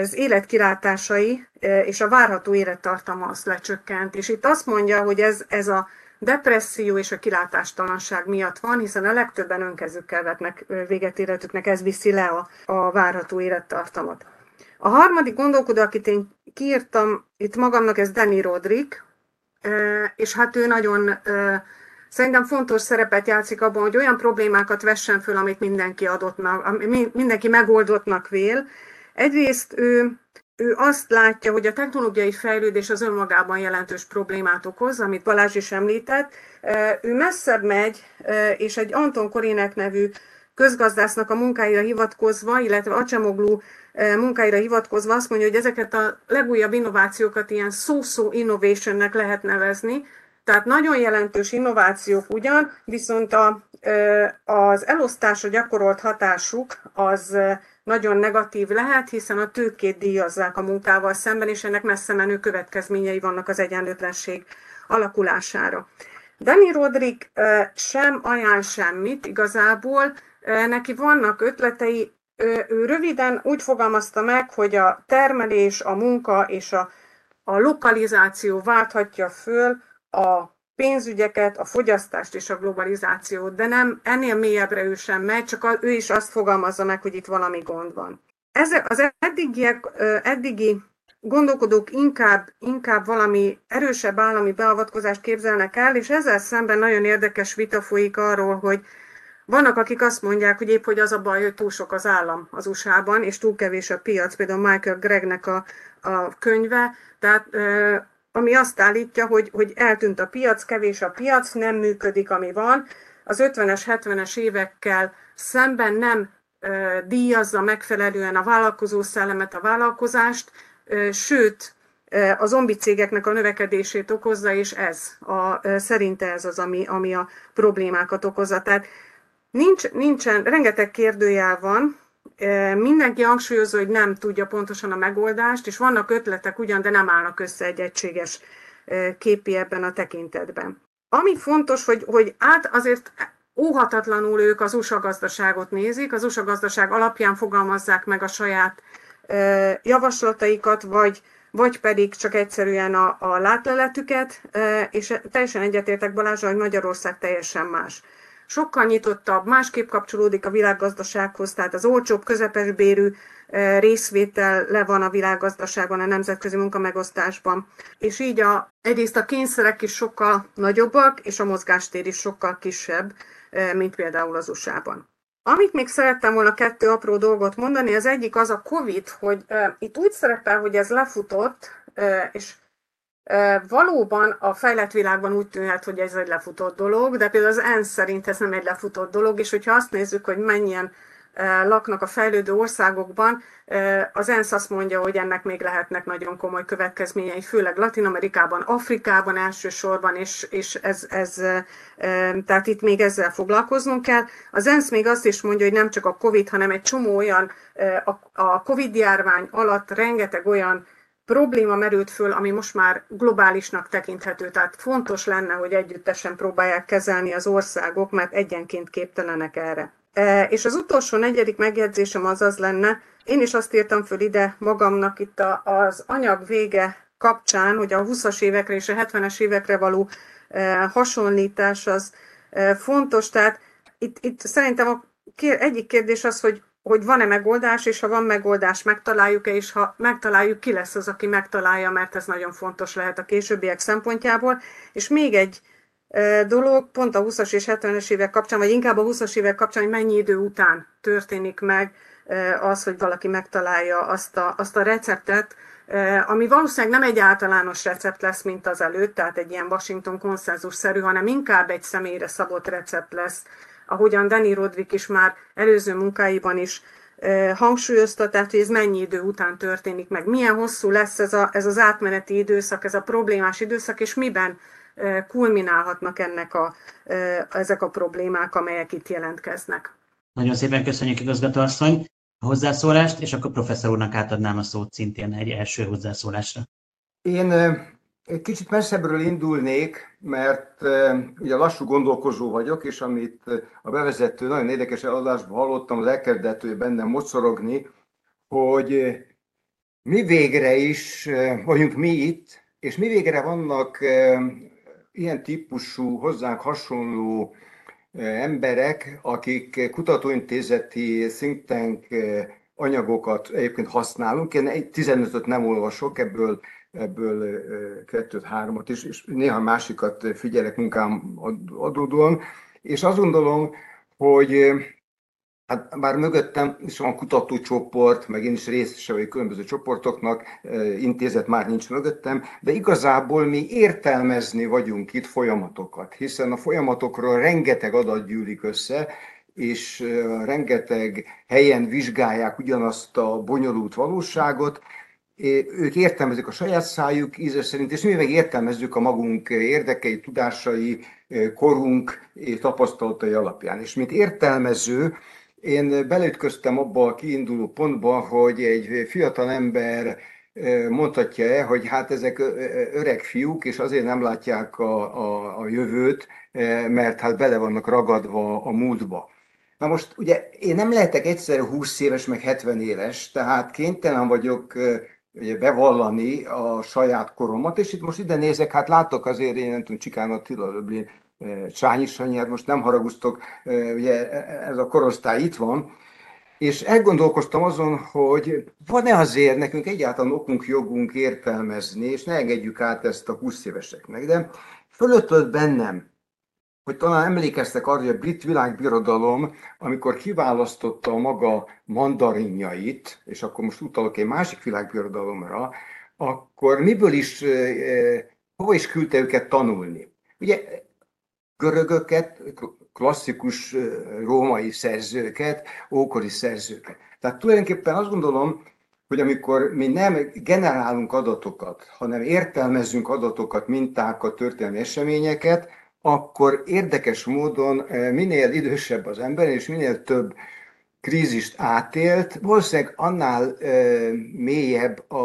az életkilátásai és a várható élettartama az lecsökkent. És itt azt mondja, hogy ez, ez a depresszió és a kilátástalanság miatt van, hiszen a legtöbben önkezükkel vetnek véget életüknek, ez viszi le a, a várható élettartamot. A harmadik gondolkodó, akit én kiírtam itt magamnak, ez Danny Rodrik, és hát ő nagyon szerintem fontos szerepet játszik abban, hogy olyan problémákat vessen föl, amit mindenki adottnak, mindenki megoldottnak vél. Egyrészt ő, ő azt látja, hogy a technológiai fejlődés az önmagában jelentős problémát okoz, amit Balázs is említett. Ő messzebb megy, és egy Anton Korinek nevű közgazdásznak a munkáira hivatkozva, illetve Acsemoglu munkáira hivatkozva azt mondja, hogy ezeket a legújabb innovációkat ilyen so-so innovationnek lehet nevezni, tehát nagyon jelentős innovációk ugyan, viszont a, az elosztásra gyakorolt hatásuk az nagyon negatív lehet, hiszen a tőkét díjazzák a munkával szemben, és ennek messze menő következményei vannak az egyenlőtlenség alakulására. Dani Rodrik sem ajánl semmit igazából, neki vannak ötletei, ő röviden úgy fogalmazta meg, hogy a termelés, a munka és a, a lokalizáció válthatja föl a pénzügyeket, a fogyasztást és a globalizációt, de nem ennél mélyebbre ő sem megy, csak ő is azt fogalmazza meg, hogy itt valami gond van. Ezek az eddigiek, eddigi gondolkodók inkább, inkább valami erősebb állami beavatkozást képzelnek el, és ezzel szemben nagyon érdekes vita folyik arról, hogy vannak, akik azt mondják, hogy épp hogy az a baj, hogy túl sok az állam az USA-ban, és túl kevés a piac, például Michael Gregnek a, a könyve, tehát ami azt állítja, hogy, hogy eltűnt a piac, kevés a piac, nem működik, ami van. Az 50-es, 70-es évekkel szemben nem díjazza megfelelően a vállalkozó szellemet, a vállalkozást, sőt, a zombi cégeknek a növekedését okozza, és ez a, szerinte ez az, ami, ami a problémákat okozza. Tehát Nincs, nincsen, rengeteg kérdőjel van, mindenki hangsúlyozza, hogy nem tudja pontosan a megoldást, és vannak ötletek ugyan, de nem állnak össze egy egységes képi ebben a tekintetben. Ami fontos, hogy, hogy át azért óhatatlanul ők az USA gazdaságot nézik, az USA gazdaság alapján fogalmazzák meg a saját javaslataikat, vagy, vagy pedig csak egyszerűen a, a látleletüket, és teljesen egyetértek Balázsa, hogy Magyarország teljesen más sokkal nyitottabb, másképp kapcsolódik a világgazdasághoz, tehát az olcsóbb, közepes bérű részvétel le van a világgazdaságban, a nemzetközi munkamegosztásban. És így a, egyrészt a kényszerek is sokkal nagyobbak, és a mozgástér is sokkal kisebb, mint például az USA-ban. Amit még szerettem volna kettő apró dolgot mondani, az egyik az a COVID, hogy uh, itt úgy szerepel, hogy ez lefutott, és Valóban a fejlett világban úgy tűnhet, hogy ez egy lefutott dolog, de például az ENSZ szerint ez nem egy lefutott dolog, és hogyha azt nézzük, hogy mennyien laknak a fejlődő országokban, az ENSZ azt mondja, hogy ennek még lehetnek nagyon komoly következményei, főleg Latin Amerikában, Afrikában elsősorban, és, és ez, ez, tehát itt még ezzel foglalkoznunk kell. Az ENSZ még azt is mondja, hogy nem csak a COVID, hanem egy csomó olyan, a COVID járvány alatt rengeteg olyan probléma merült föl, ami most már globálisnak tekinthető, tehát fontos lenne, hogy együttesen próbálják kezelni az országok, mert egyenként képtelenek erre. E, és az utolsó negyedik megjegyzésem az az lenne, én is azt írtam föl ide magamnak itt az anyag vége kapcsán, hogy a 20-as évekre és a 70-es évekre való e, hasonlítás az e, fontos, tehát itt, itt szerintem a egyik kérdés az, hogy hogy van-e megoldás, és ha van megoldás, megtaláljuk-e, és ha megtaláljuk, ki lesz az, aki megtalálja, mert ez nagyon fontos lehet a későbbiek szempontjából. És még egy dolog, pont a 20-as és 70-es évek kapcsán, vagy inkább a 20-as évek kapcsán, hogy mennyi idő után történik meg az, hogy valaki megtalálja azt a, azt a receptet, ami valószínűleg nem egy általános recept lesz, mint az előtt, tehát egy ilyen Washington konszenzus-szerű, hanem inkább egy személyre szabott recept lesz, ahogyan Dani Rodrik is már előző munkáiban is hangsúlyozta, tehát hogy ez mennyi idő után történik meg, milyen hosszú lesz ez, a, ez az átmeneti időszak, ez a problémás időszak, és miben kulminálhatnak ennek a, ezek a problémák, amelyek itt jelentkeznek. Nagyon szépen köszönjük, igazgatóasszony, a hozzászólást, és akkor professzor úrnak átadnám a szót szintén egy első hozzászólásra. Én egy kicsit messzebbről indulnék, mert ugye lassú gondolkozó vagyok, és amit a bevezető nagyon érdekes eladásban hallottam, az elkezdett bennem mocorogni, hogy mi végre is vagyunk mi itt, és mi végre vannak ilyen típusú, hozzánk hasonló emberek, akik kutatóintézeti think tank anyagokat egyébként használunk. Én egy 15-öt nem olvasok, ebből ebből kettőt, hármat is, és néha másikat figyelek munkám adódóan, és azt gondolom, hogy hát bár mögöttem is van kutatócsoport, meg én is részese vagyok különböző csoportoknak, intézet már nincs mögöttem, de igazából mi értelmezni vagyunk itt folyamatokat, hiszen a folyamatokról rengeteg adat gyűlik össze, és rengeteg helyen vizsgálják ugyanazt a bonyolult valóságot, ők értelmezik a saját szájuk íze szerint, és mi meg értelmezzük a magunk érdekei, tudásai, korunk tapasztalatai alapján. És mint értelmező, én belütköztem abba a kiinduló pontba, hogy egy fiatal ember mondhatja-e, hogy hát ezek öreg fiúk, és azért nem látják a, a, a jövőt, mert hát bele vannak ragadva a múltba. Na most ugye én nem lehetek egyszerű 20 éves, meg 70 éves, tehát kénytelen vagyok ugye bevallani a saját koromat, és itt most ide nézek, hát látok azért, én nem tudom, Csikán Attila, Löblin, eh, Csányi Sanyi, hát most nem haraguztok, eh, ugye ez a korosztály itt van, és elgondolkoztam azon, hogy van-e azért nekünk egyáltalán okunk, jogunk értelmezni, és ne engedjük át ezt a 20 éveseknek, de fölöttött bennem hogy talán emlékeztek arra, hogy a brit világbirodalom, amikor kiválasztotta a maga mandarinjait, és akkor most utalok egy másik világbirodalomra, akkor miből is, hova is küldte őket tanulni? Ugye görögöket, klasszikus római szerzőket, ókori szerzőket. Tehát tulajdonképpen azt gondolom, hogy amikor mi nem generálunk adatokat, hanem értelmezünk adatokat, mintákat, történelmi eseményeket, akkor érdekes módon eh, minél idősebb az ember, és minél több krízist átélt, valószínűleg annál e, mélyebb, a,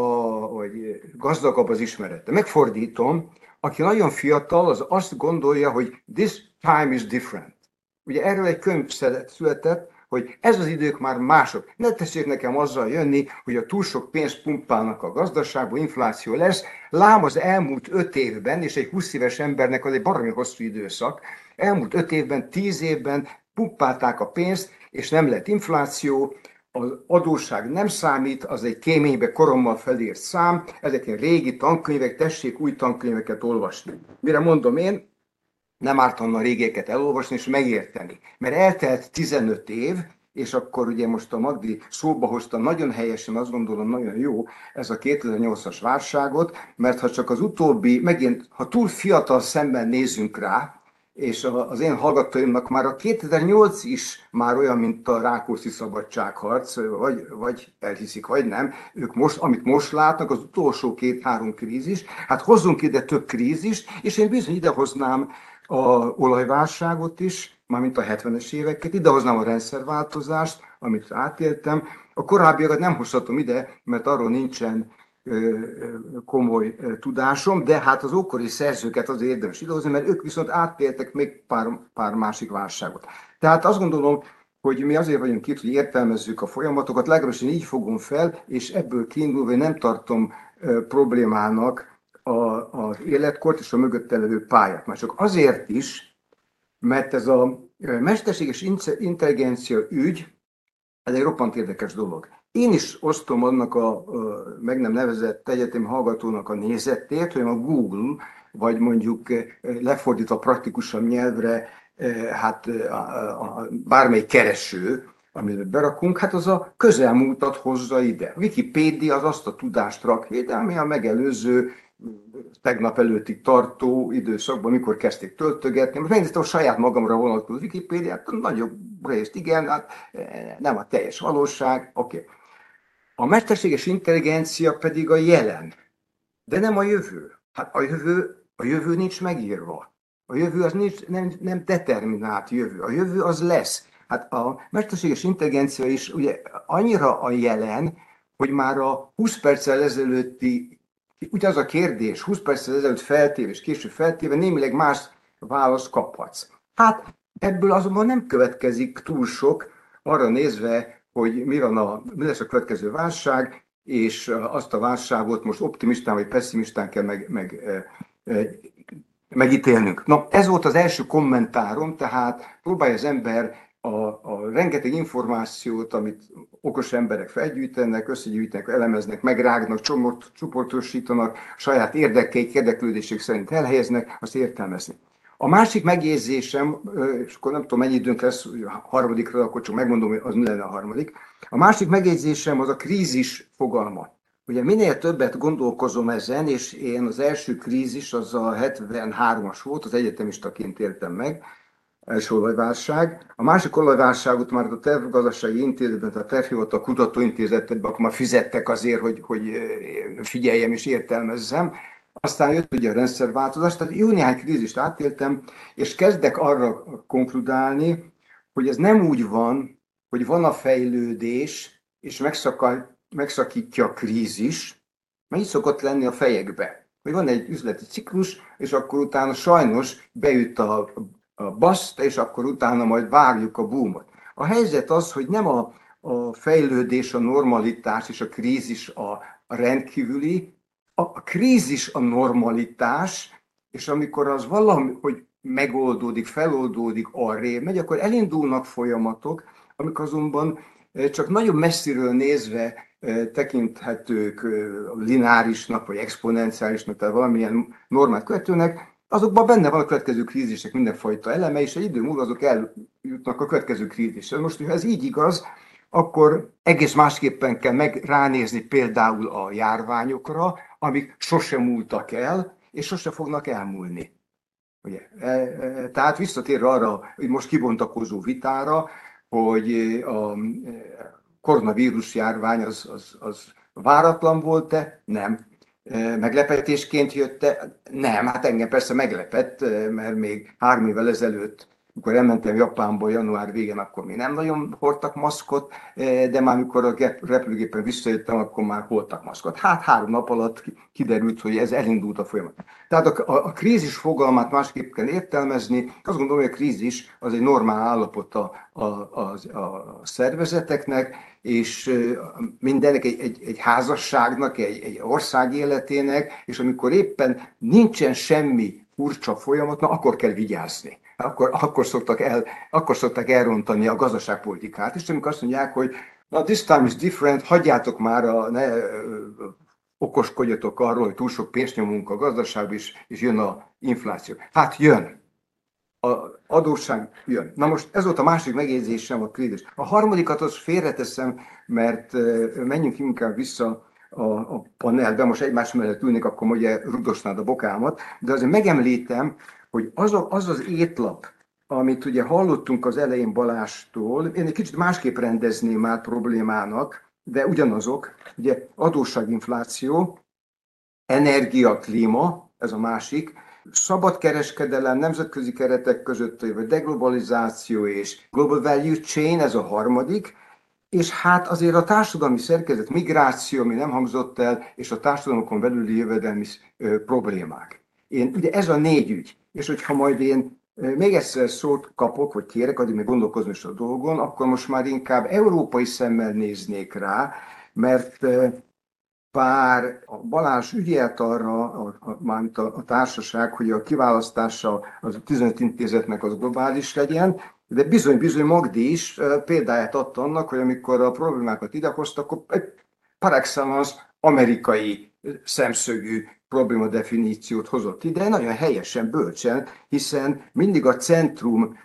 vagy gazdagabb az ismerete. Megfordítom, aki nagyon fiatal, az azt gondolja, hogy this time is different. Ugye erről egy könyv született, hogy ez az idők már mások. Ne tessék nekem azzal jönni, hogy a túl sok pénzt pumpálnak a gazdaságba, infláció lesz. Lám az elmúlt öt évben, és egy 20 éves embernek az egy baromi hosszú időszak, elmúlt öt évben, tíz évben pumpálták a pénzt, és nem lett infláció, az adósság nem számít, az egy kéménybe korommal felírt szám, ezek régi tankönyvek, tessék új tankönyveket olvasni. Mire mondom én, nem ártana a régéket elolvasni és megérteni. Mert eltelt 15 év, és akkor ugye most a Magdi szóba hozta nagyon helyesen, azt gondolom nagyon jó ez a 2008-as válságot, mert ha csak az utóbbi, megint, ha túl fiatal szemben nézzünk rá, és az én hallgatóimnak már a 2008 is már olyan, mint a Rákóczi szabadságharc, vagy, vagy elhiszik, vagy nem. Ők most, amit most látnak, az utolsó két-három krízis, hát hozzunk ide több krízist, és én bizony idehoznám a olajválságot is, mármint a 70-es éveket, idehoznám a rendszerváltozást, amit átéltem. A korábbiakat nem hozhatom ide, mert arról nincsen komoly tudásom, de hát az ókori szerzőket azért érdemes idehozni, mert ők viszont átéltek még pár, pár másik válságot. Tehát azt gondolom, hogy mi azért vagyunk itt, hogy értelmezzük a folyamatokat, legalábbis én így fogom fel, és ebből kiindulva nem tartom problémának a, az életkort és a mögött levő pályát. Már csak azért is, mert ez a mesterséges intelligencia ügy, ez egy roppant érdekes dolog. Én is osztom annak a, a meg nem nevezett egyetemi hallgatónak a nézetét, hogy a Google, vagy mondjuk lefordítva praktikusabb nyelvre, hát a, a, bármely kereső, amit berakunk, hát az a közelmúltat hozza ide. A Wikipédia az azt a tudást rakja ide, ami a megelőző tegnap előtti tartó időszakban, mikor kezdték töltögetni. Most megnéztem a saját magamra vonatkozó Wikipédiát, nagyobb részt igen, hát nem a teljes valóság, oké. Okay. A mesterséges intelligencia pedig a jelen, de nem a jövő. Hát a jövő, a jövő nincs megírva. A jövő az nincs, nem, nem determinált jövő. A jövő az lesz. Hát a mesterséges intelligencia is ugye annyira a jelen, hogy már a 20 perccel ezelőtti, ugye az a kérdés, 20 perccel ezelőtt feltéve és később feltéve némileg más választ kaphatsz. Hát ebből azonban nem következik túl sok, arra nézve, hogy mi, van a, mi lesz a következő válság, és azt a válságot most optimistán vagy pessimistán kell meg, meg, megítélnünk. Na, ez volt az első kommentárom, tehát próbálja az ember a, a rengeteg információt, amit okos emberek felgyűjtenek, összegyűjtenek, elemeznek, megrágnak, csomort, csoportosítanak, saját érdekeik, érdeklődések szerint elhelyeznek, azt értelmezni. A másik megjegyzésem, és akkor nem tudom mennyi időnk lesz, a harmadikra, akkor csak megmondom, hogy az mi lenne a harmadik. A másik megjegyzésem az a krízis fogalma. Ugye minél többet gondolkozom ezen, és én az első krízis az a 73-as volt, az egyetemistaként éltem meg, első olajválság. A másik olajválságot már a tervgazdasági intézetben, a tervhivatal kutatóintézetben, akkor már fizettek azért, hogy, hogy figyeljem és értelmezzem. Aztán jött ugye a rendszerváltozás, tehát jó néhány krízist átéltem, és kezdek arra konkludálni, hogy ez nem úgy van, hogy van a fejlődés, és megszakítja a krízis, mert így szokott lenni a fejekbe. Hogy van egy üzleti ciklus, és akkor utána sajnos beüt a, a baszt, és akkor utána majd várjuk a boomot. A helyzet az, hogy nem a, a fejlődés, a normalitás és a krízis a, a rendkívüli, a krízis a normalitás, és amikor az valami, hogy megoldódik, feloldódik, arré megy, akkor elindulnak folyamatok, amik azonban eh, csak nagyon messziről nézve eh, tekinthetők eh, lineárisnak, vagy exponenciálisnak, tehát valamilyen normát követőnek, azokban benne van a következő krízisek mindenfajta eleme, és egy idő múlva azok eljutnak a következő krízisre. Most, ha ez így igaz, akkor egész másképpen kell meg ránézni például a járványokra, amik sosem múltak el, és sose fognak elmúlni. Ugye? E, e, tehát visszatérve arra, hogy most kibontakozó vitára, hogy a e, koronavírus járvány az, az, az váratlan volt-e? Nem. Meglepetésként jött-e? Nem, hát engem persze meglepett, mert még három évvel ezelőtt amikor elmentem Japánba január végén, akkor még nem nagyon hordtak maszkot, eh, de már amikor a repülőgépen visszajöttem, akkor már hordtak maszkot. Hát három nap alatt kiderült, hogy ez elindult a folyamat. Tehát a, a, a krízis fogalmát másképp kell értelmezni. Azt gondolom, hogy a krízis az egy normál állapot a, a, a, a szervezeteknek, és eh, mindennek egy, egy, egy házasságnak, egy, egy ország életének, és amikor éppen nincsen semmi furcsa folyamat, akkor kell vigyázni akkor, akkor, szoktak el, akkor szoktak elrontani a gazdaságpolitikát. És amikor azt mondják, hogy na, this time is different, hagyjátok már, a, ne okoskodjatok arról, hogy túl sok pénzt nyomunk a gazdaságba, és, és jön a infláció. Hát jön. A adósság jön. Na most ez volt a másik megjegyzésem a krízis. A harmadikat az félreteszem, mert menjünk inkább vissza a, a panelbe, most egymás mellett ülnék, akkor ugye rudosnád a bokámat, de azért megemlítem, hogy az, a, az az étlap, amit ugye hallottunk az elején Balástól, én egy kicsit másképp rendezném át problémának, de ugyanazok, ugye adósságinfláció, energia, klíma, ez a másik, szabad kereskedelem, nemzetközi keretek között, vagy deglobalizáció és global value chain, ez a harmadik, és hát azért a társadalmi szerkezet, migráció, ami nem hangzott el, és a társadalmakon belüli jövedelmi problémák. Én, ugye ez a négy ügy, és hogyha majd én még egyszer szót kapok, vagy kérek, addig még gondolkozni is a dolgon, akkor most már inkább európai szemmel néznék rá, mert bár a Balázs ügyelt arra, a, a, a, a társaság, hogy a kiválasztása az a 15 intézetnek az globális legyen, de bizony-bizony Magdi is példáját adta annak, hogy amikor a problémákat idehoztak, akkor egy par excellence amerikai szemszögű probléma definíciót hozott ide, nagyon helyesen, bölcsen, hiszen mindig a centrum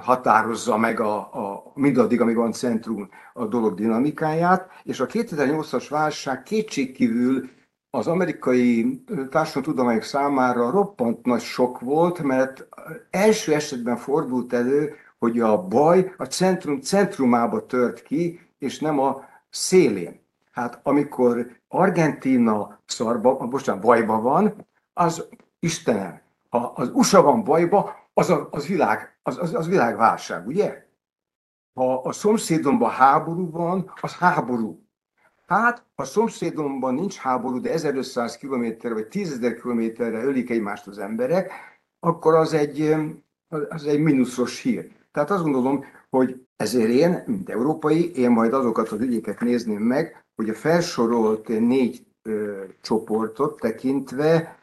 határozza meg a, a, mindaddig, amíg van centrum a dolog dinamikáját, és a 2008-as válság kétségkívül az amerikai társadalomtudományok számára roppant nagy sok volt, mert első esetben fordult elő, hogy a baj a centrum centrumába tört ki, és nem a szélén. Hát amikor Argentina szarba, bocsánat, bajba van, az Istenem, ha az USA van bajba, az, a, az, világ, az, az, az világválság, ugye? Ha a szomszédomban háború van, az háború. Hát, ha szomszédomban nincs háború, de 1500 km vagy 10.000 kilométerre ölik egymást az emberek, akkor az egy, az egy mínuszos hír. Tehát azt gondolom, hogy ezért én, mint európai, én majd azokat az ügyeket nézném meg, hogy a felsorolt négy ö, csoportot tekintve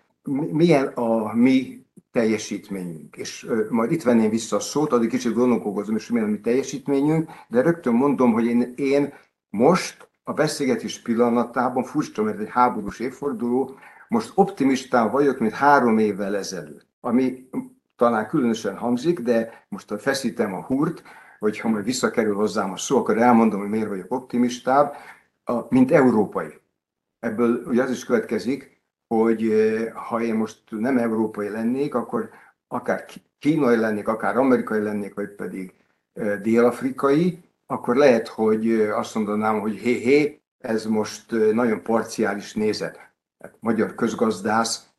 milyen a mi teljesítményünk. És ö, majd itt venném vissza a szót, addig kicsit gondolkozom, és milyen a mi teljesítményünk, de rögtön mondom, hogy én, én most a beszélgetés pillanatában, furcsa, mert egy háborús évforduló, most optimistán vagyok, mint három évvel ezelőtt. Ami talán különösen hangzik, de most feszítem a húrt, hogy ha majd visszakerül hozzám a szó, akkor elmondom, hogy miért vagyok optimistább, mint európai. Ebből ugye az is következik, hogy ha én most nem európai lennék, akkor akár kínai lennék, akár amerikai lennék, vagy pedig dél-afrikai, akkor lehet, hogy azt mondanám, hogy hé-hé, ez most nagyon parciális nézet. Hát magyar közgazdász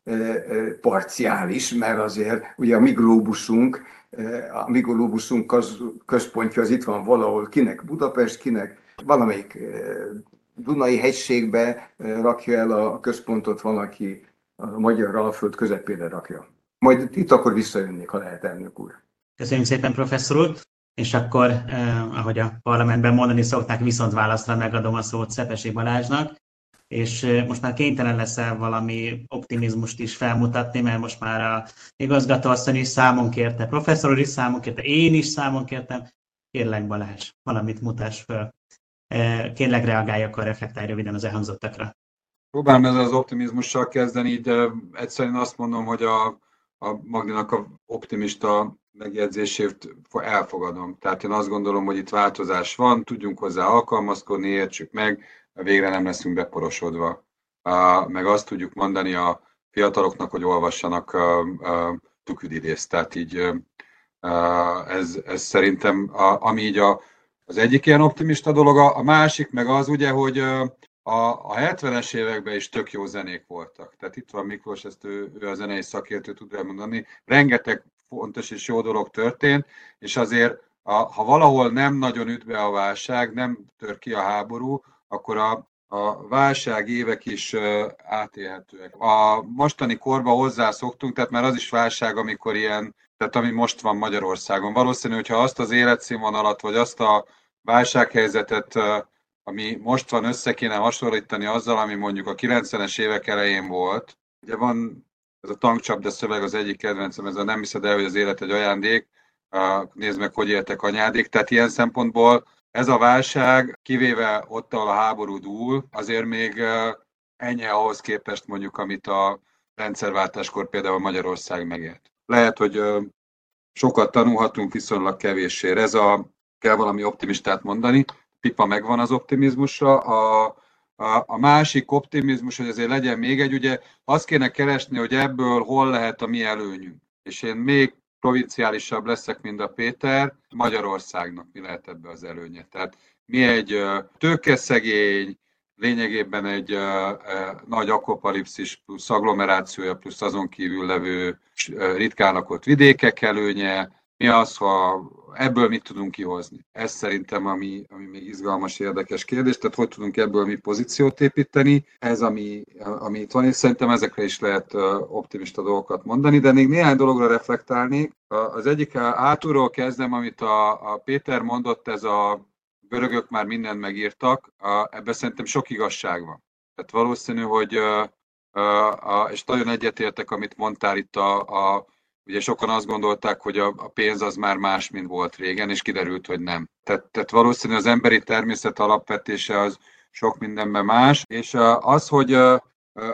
parciális, mert azért ugye a mi glóbuszunk, a mi glóbuszunk az, központja az itt van valahol, kinek Budapest, kinek valamelyik Dunai hegységbe rakja el a központot, van, aki a magyar Alföld közepére rakja. Majd itt akkor visszajönnék, ha lehet, elnök úr. Köszönjük szépen, professzor úr! És akkor, eh, ahogy a parlamentben mondani szokták, viszont válaszra megadom a szót Szepesi Balázsnak és most már kénytelen leszel valami optimizmust is felmutatni, mert most már a igazgatóasszony is számon kérte, professzor is számon kérte, én is számon kértem. Kérlek Balázs, valamit mutass föl. Kérlek reagálj, akkor reflektálj röviden az elhangzottakra. Próbálom ezzel az optimizmussal kezdeni, de egyszerűen azt mondom, hogy a, a Magdinak a optimista megjegyzését elfogadom. Tehát én azt gondolom, hogy itt változás van, tudjunk hozzá alkalmazkodni, értsük meg, végre nem leszünk beporosodva. Meg azt tudjuk mondani a fiataloknak, hogy olvassanak Tuküdidészt. Tehát így ez, ez szerintem, ami így a, az egyik ilyen optimista dolog, a másik meg az ugye, hogy a, a 70-es években is tök jó zenék voltak. Tehát itt van Miklós, ezt ő, ő a zenei szakértő tud elmondani. Rengeteg fontos és jó dolog történt, és azért, a, ha valahol nem nagyon üt be a válság, nem tör ki a háború, akkor a, a válság évek is átélhetőek. A mostani korba hozzászoktunk, tehát már az is válság, amikor ilyen, tehát ami most van Magyarországon. Valószínű, hogyha azt az életszínvonalat, vagy azt a válsághelyzetet, ami most van, össze kéne hasonlítani azzal, ami mondjuk a 90-es évek elején volt. Ugye van ez a tankcsapda szöveg az egyik kedvencem, ez a nem hiszed el, hogy az élet egy ajándék, nézd meg, hogy éltek anyádék. Tehát ilyen szempontból ez a válság, kivéve ott, ahol a háború dúl, azért még ennyi ahhoz képest mondjuk, amit a rendszerváltáskor például Magyarország megért. Lehet, hogy sokat tanulhatunk viszonylag kevéssé. Ez a, kell valami optimistát mondani, pipa megvan az optimizmusra. A, a, a másik optimizmus, hogy azért legyen még egy, ugye azt kéne keresni, hogy ebből hol lehet a mi előnyünk. és én még provinciálisabb leszek, mint a Péter, Magyarországnak mi lehet ebbe az előnye. Tehát mi egy tőkeszegény, lényegében egy nagy akoparipszis plusz agglomerációja, plusz azon kívül levő ritkán lakott vidékek előnye, mi az, ha ebből mit tudunk kihozni? Ez szerintem ami, ami még izgalmas, érdekes kérdés, tehát hogy tudunk ebből mi pozíciót építeni, ez ami, ami itt van, és szerintem ezekre is lehet optimista dolgokat mondani, de még néhány dologra reflektálnék. Az egyik átúról kezdem, amit a, a Péter mondott, ez a görögök már mindent megírtak, ebben szerintem sok igazság van. Tehát valószínű, hogy és nagyon egyetértek, amit mondtál itt a, a Ugye sokan azt gondolták, hogy a, a pénz az már más, mint volt régen, és kiderült, hogy nem. Tehát, tehát valószínű az emberi természet alapvetése az sok mindenben más, és az, hogy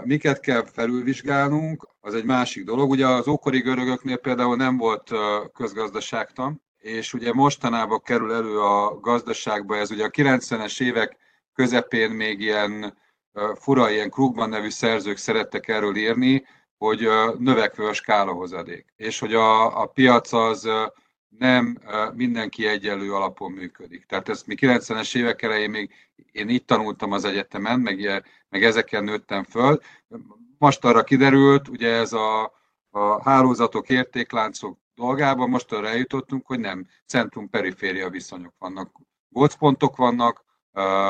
miket kell felülvizsgálnunk, az egy másik dolog. Ugye az ókori görögöknél például nem volt közgazdaságtan, és ugye mostanában kerül elő a gazdaságba, ez ugye a 90-es évek közepén még ilyen fura, ilyen Krugman nevű szerzők szerettek erről írni, hogy növekvő a skálahozadék, és hogy a, a piac az nem mindenki egyenlő alapon működik. Tehát ezt mi 90-es évek elején még én itt tanultam az egyetemen, meg, meg ezeken nőttem föl. Most arra kiderült, ugye ez a, a hálózatok, értékláncok dolgában, most arra eljutottunk, hogy nem centrum-periféria viszonyok vannak. Gócpontok vannak,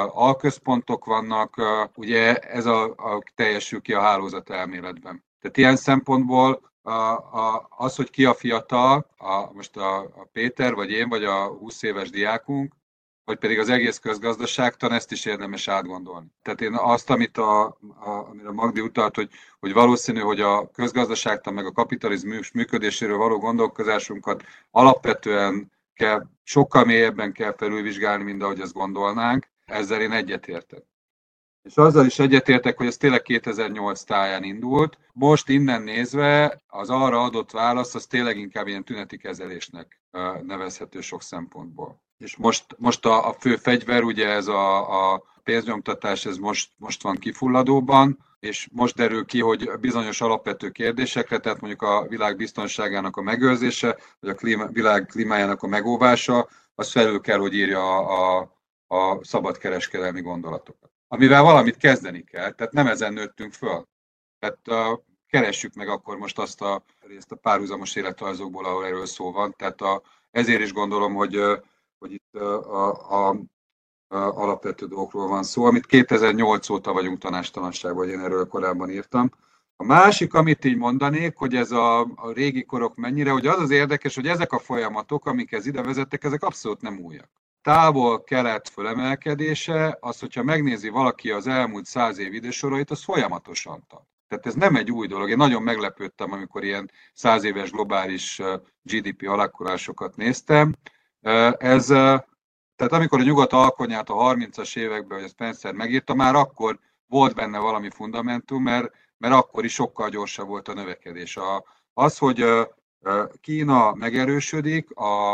alközpontok vannak, ugye ez a, a teljesül ki a hálózat elméletben. Tehát ilyen szempontból a, a, az, hogy ki a fiatal, a, most a, a Péter, vagy én, vagy a 20 éves diákunk, vagy pedig az egész közgazdaságtan, ezt is érdemes átgondolni. Tehát én azt, amit a, a, amire Magdi utalt, hogy, hogy valószínű, hogy a közgazdaságtan meg a kapitalizmus működéséről való gondolkozásunkat alapvetően kell, sokkal mélyebben kell felülvizsgálni, mint ahogy ezt gondolnánk. Ezzel én egyetértek. És azzal is egyetértek, hogy ez tényleg 2008 táján indult. Most innen nézve az arra adott válasz az tényleg inkább ilyen tüneti kezelésnek nevezhető sok szempontból. És most, most a, a fő fegyver, ugye ez a, a pénznyomtatás, ez most, most van kifulladóban, és most derül ki, hogy bizonyos alapvető kérdésekre, tehát mondjuk a világ biztonságának a megőrzése, vagy a klíma, világ klímájának a megóvása, az felül kell, hogy írja a, a, a szabadkereskedelmi gondolatokat amivel valamit kezdeni kell, tehát nem ezen nőttünk föl. Tehát uh, keressük meg akkor most azt a részt a párhuzamos életrajzokból, ahol erről szó van. Tehát a, ezért is gondolom, hogy, hogy itt a, a, a alapvető dolgokról van szó, amit 2008 óta vagyunk tanástalanságban, hogy én erről korábban írtam. A másik, amit így mondanék, hogy ez a, a régi korok mennyire, hogy az az érdekes, hogy ezek a folyamatok, amik ez ide vezettek, ezek abszolút nem újak távol-kelet fölemelkedése, az, hogyha megnézi valaki az elmúlt száz év idősorait, az folyamatosan tart. Tehát ez nem egy új dolog. Én nagyon meglepődtem, amikor ilyen száz éves globális GDP alakulásokat néztem. Ez, tehát amikor a nyugat alkonyát a 30-as években, hogy Spencer megírta, már akkor volt benne valami fundamentum, mert, mert akkor is sokkal gyorsabb volt a növekedés. A, az, hogy Kína megerősödik, a,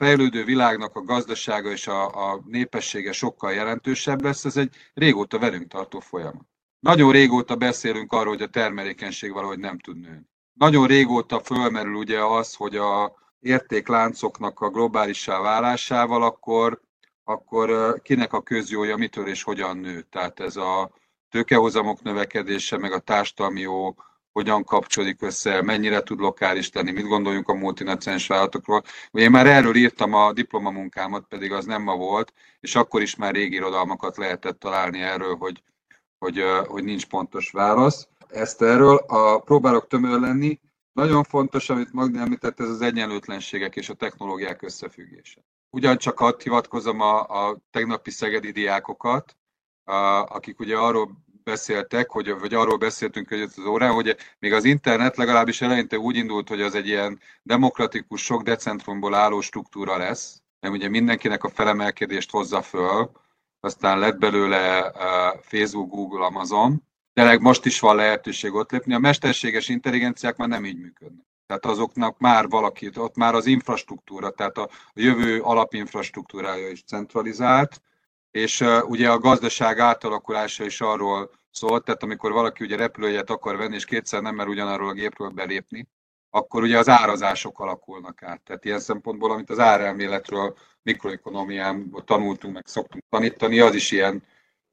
fejlődő világnak a gazdasága és a, a népessége sokkal jelentősebb lesz, ez egy régóta velünk tartó folyamat. Nagyon régóta beszélünk arról, hogy a termelékenység valahogy nem tud nőni. Nagyon régóta fölmerül ugye az, hogy a értékláncoknak a globálissá válásával akkor, akkor kinek a közjója mitől és hogyan nő. Tehát ez a tőkehozamok növekedése, meg a társadalmi jó hogyan kapcsolódik össze, mennyire tud lokális tenni, mit gondoljunk a multinacionális vállalatokról. Én már erről írtam a diplomamunkámat, pedig az nem ma volt, és akkor is már régi irodalmakat lehetett találni erről, hogy, hogy, hogy nincs pontos válasz. Ezt erről a, próbálok tömör lenni. Nagyon fontos, amit Magdi említett, ez az egyenlőtlenségek és a technológiák összefüggése. Ugyancsak hadd hivatkozom a, a tegnapi szegedi diákokat, a, akik ugye arról beszéltek, hogy, vagy arról beszéltünk hogy az órán, hogy még az internet legalábbis eleinte úgy indult, hogy az egy ilyen demokratikus, sok decentrumból álló struktúra lesz, mert ugye mindenkinek a felemelkedést hozza föl, aztán lett belőle Facebook, Google, Amazon, de most is van lehetőség ott lépni. A mesterséges intelligenciák már nem így működnek. Tehát azoknak már valaki, ott már az infrastruktúra, tehát a jövő alapinfrastruktúrája is centralizált, és ugye a gazdaság átalakulása is arról szólt, tehát amikor valaki ugye repülőjét akar venni, és kétszer nem mer ugyanarról a gépről belépni, akkor ugye az árazások alakulnak át. Tehát ilyen szempontból, amit az árelméletről mikroekonomián tanultunk, meg szoktunk tanítani, az is ilyen,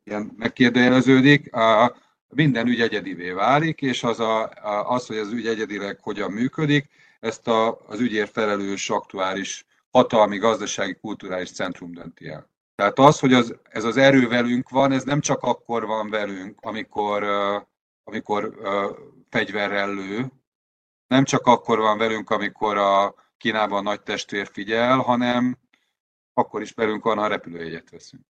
ilyen megkérdőjeleződik. A, minden ügy egyedivé válik, és az, a, az, hogy az ügy egyedileg hogyan működik, ezt a, az ügyért felelős aktuális hatalmi, gazdasági, kulturális centrum dönti el. Tehát az, hogy az, ez az erő velünk van, ez nem csak akkor van velünk, amikor, amikor fegyverrel lő, nem csak akkor van velünk, amikor a Kínában a nagy testvér figyel, hanem akkor is velünk van, ha repülőjegyet veszünk.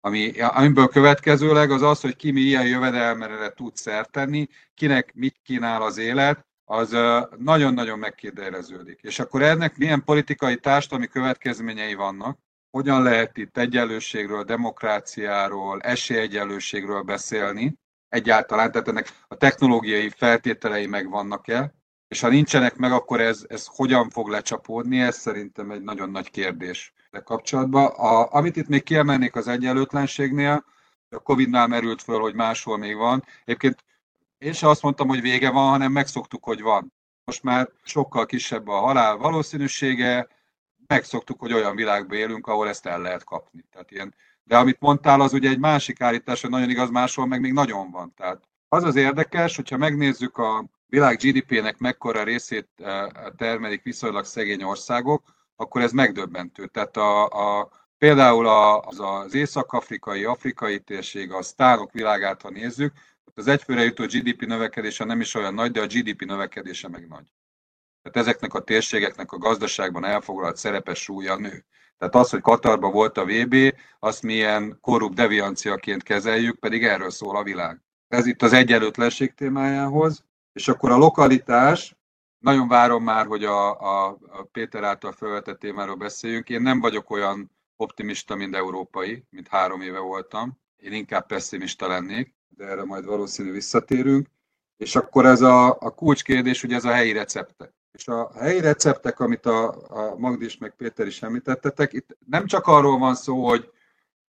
Ami, amiből következőleg az az, hogy ki mi ilyen jövedelmere tud szert tenni, kinek mit kínál az élet, az nagyon-nagyon megkérdeződik. És akkor ennek milyen politikai társadalmi következményei vannak, hogyan lehet itt egyenlőségről, demokráciáról, esélyegyenlőségről beszélni egyáltalán, tehát ennek a technológiai feltételei megvannak-e, és ha nincsenek meg, akkor ez, ez hogyan fog lecsapódni, ez szerintem egy nagyon nagy kérdés kapcsolatban. A, amit itt még kiemelnék az egyenlőtlenségnél, a Covid-nál merült föl, hogy máshol még van. Egyébként én sem azt mondtam, hogy vége van, hanem megszoktuk, hogy van. Most már sokkal kisebb a halál valószínűsége, megszoktuk, hogy olyan világban élünk, ahol ezt el lehet kapni. Tehát ilyen, de amit mondtál, az ugye egy másik állítás, hogy nagyon igaz, máshol meg még nagyon van. Tehát az az érdekes, hogyha megnézzük a világ GDP-nek mekkora részét eh, termelik viszonylag szegény országok, akkor ez megdöbbentő. Tehát a, a, például az, az észak-afrikai, afrikai térség, a sztárok világát, ha nézzük, az egyfőre jutó GDP növekedése nem is olyan nagy, de a GDP növekedése meg nagy. Tehát ezeknek a térségeknek a gazdaságban elfoglalt szerepes súlya nő. Tehát az, hogy Katarban volt a VB, azt milyen korrupt devianciaként kezeljük, pedig erről szól a világ. Ez itt az egyenlőtlenség témájához, és akkor a lokalitás, nagyon várom már, hogy a, a, a Péter által felvetett témáról beszéljünk. Én nem vagyok olyan optimista, mint európai, mint három éve voltam. Én inkább pessimista lennék, de erre majd valószínű visszatérünk. És akkor ez a, a kulcskérdés, hogy ez a helyi receptek. És a helyi receptek, amit a, a Magdis meg Péter is említettetek, itt nem csak arról van szó, hogy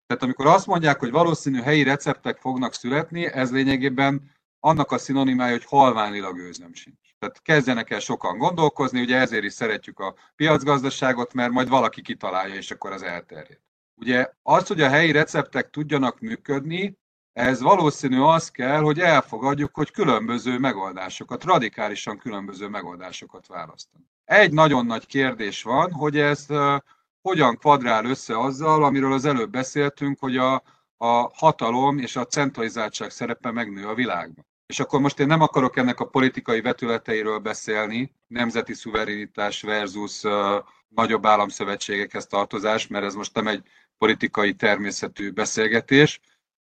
tehát amikor azt mondják, hogy valószínű helyi receptek fognak születni, ez lényegében annak a szinonimája, hogy halványilag őzöm sincs. Tehát kezdjenek el sokan gondolkozni, ugye ezért is szeretjük a piacgazdaságot, mert majd valaki kitalálja, és akkor az elterjed. Ugye az, hogy a helyi receptek tudjanak működni, ez valószínű az kell, hogy elfogadjuk, hogy különböző megoldásokat, radikálisan különböző megoldásokat választanak. Egy nagyon nagy kérdés van, hogy ez hogyan kvadrál össze azzal, amiről az előbb beszéltünk, hogy a, a hatalom és a centralizáltság szerepe megnő a világban. És akkor most én nem akarok ennek a politikai vetületeiről beszélni, nemzeti szuverenitás versus uh, nagyobb államszövetségekhez tartozás, mert ez most nem egy politikai természetű beszélgetés,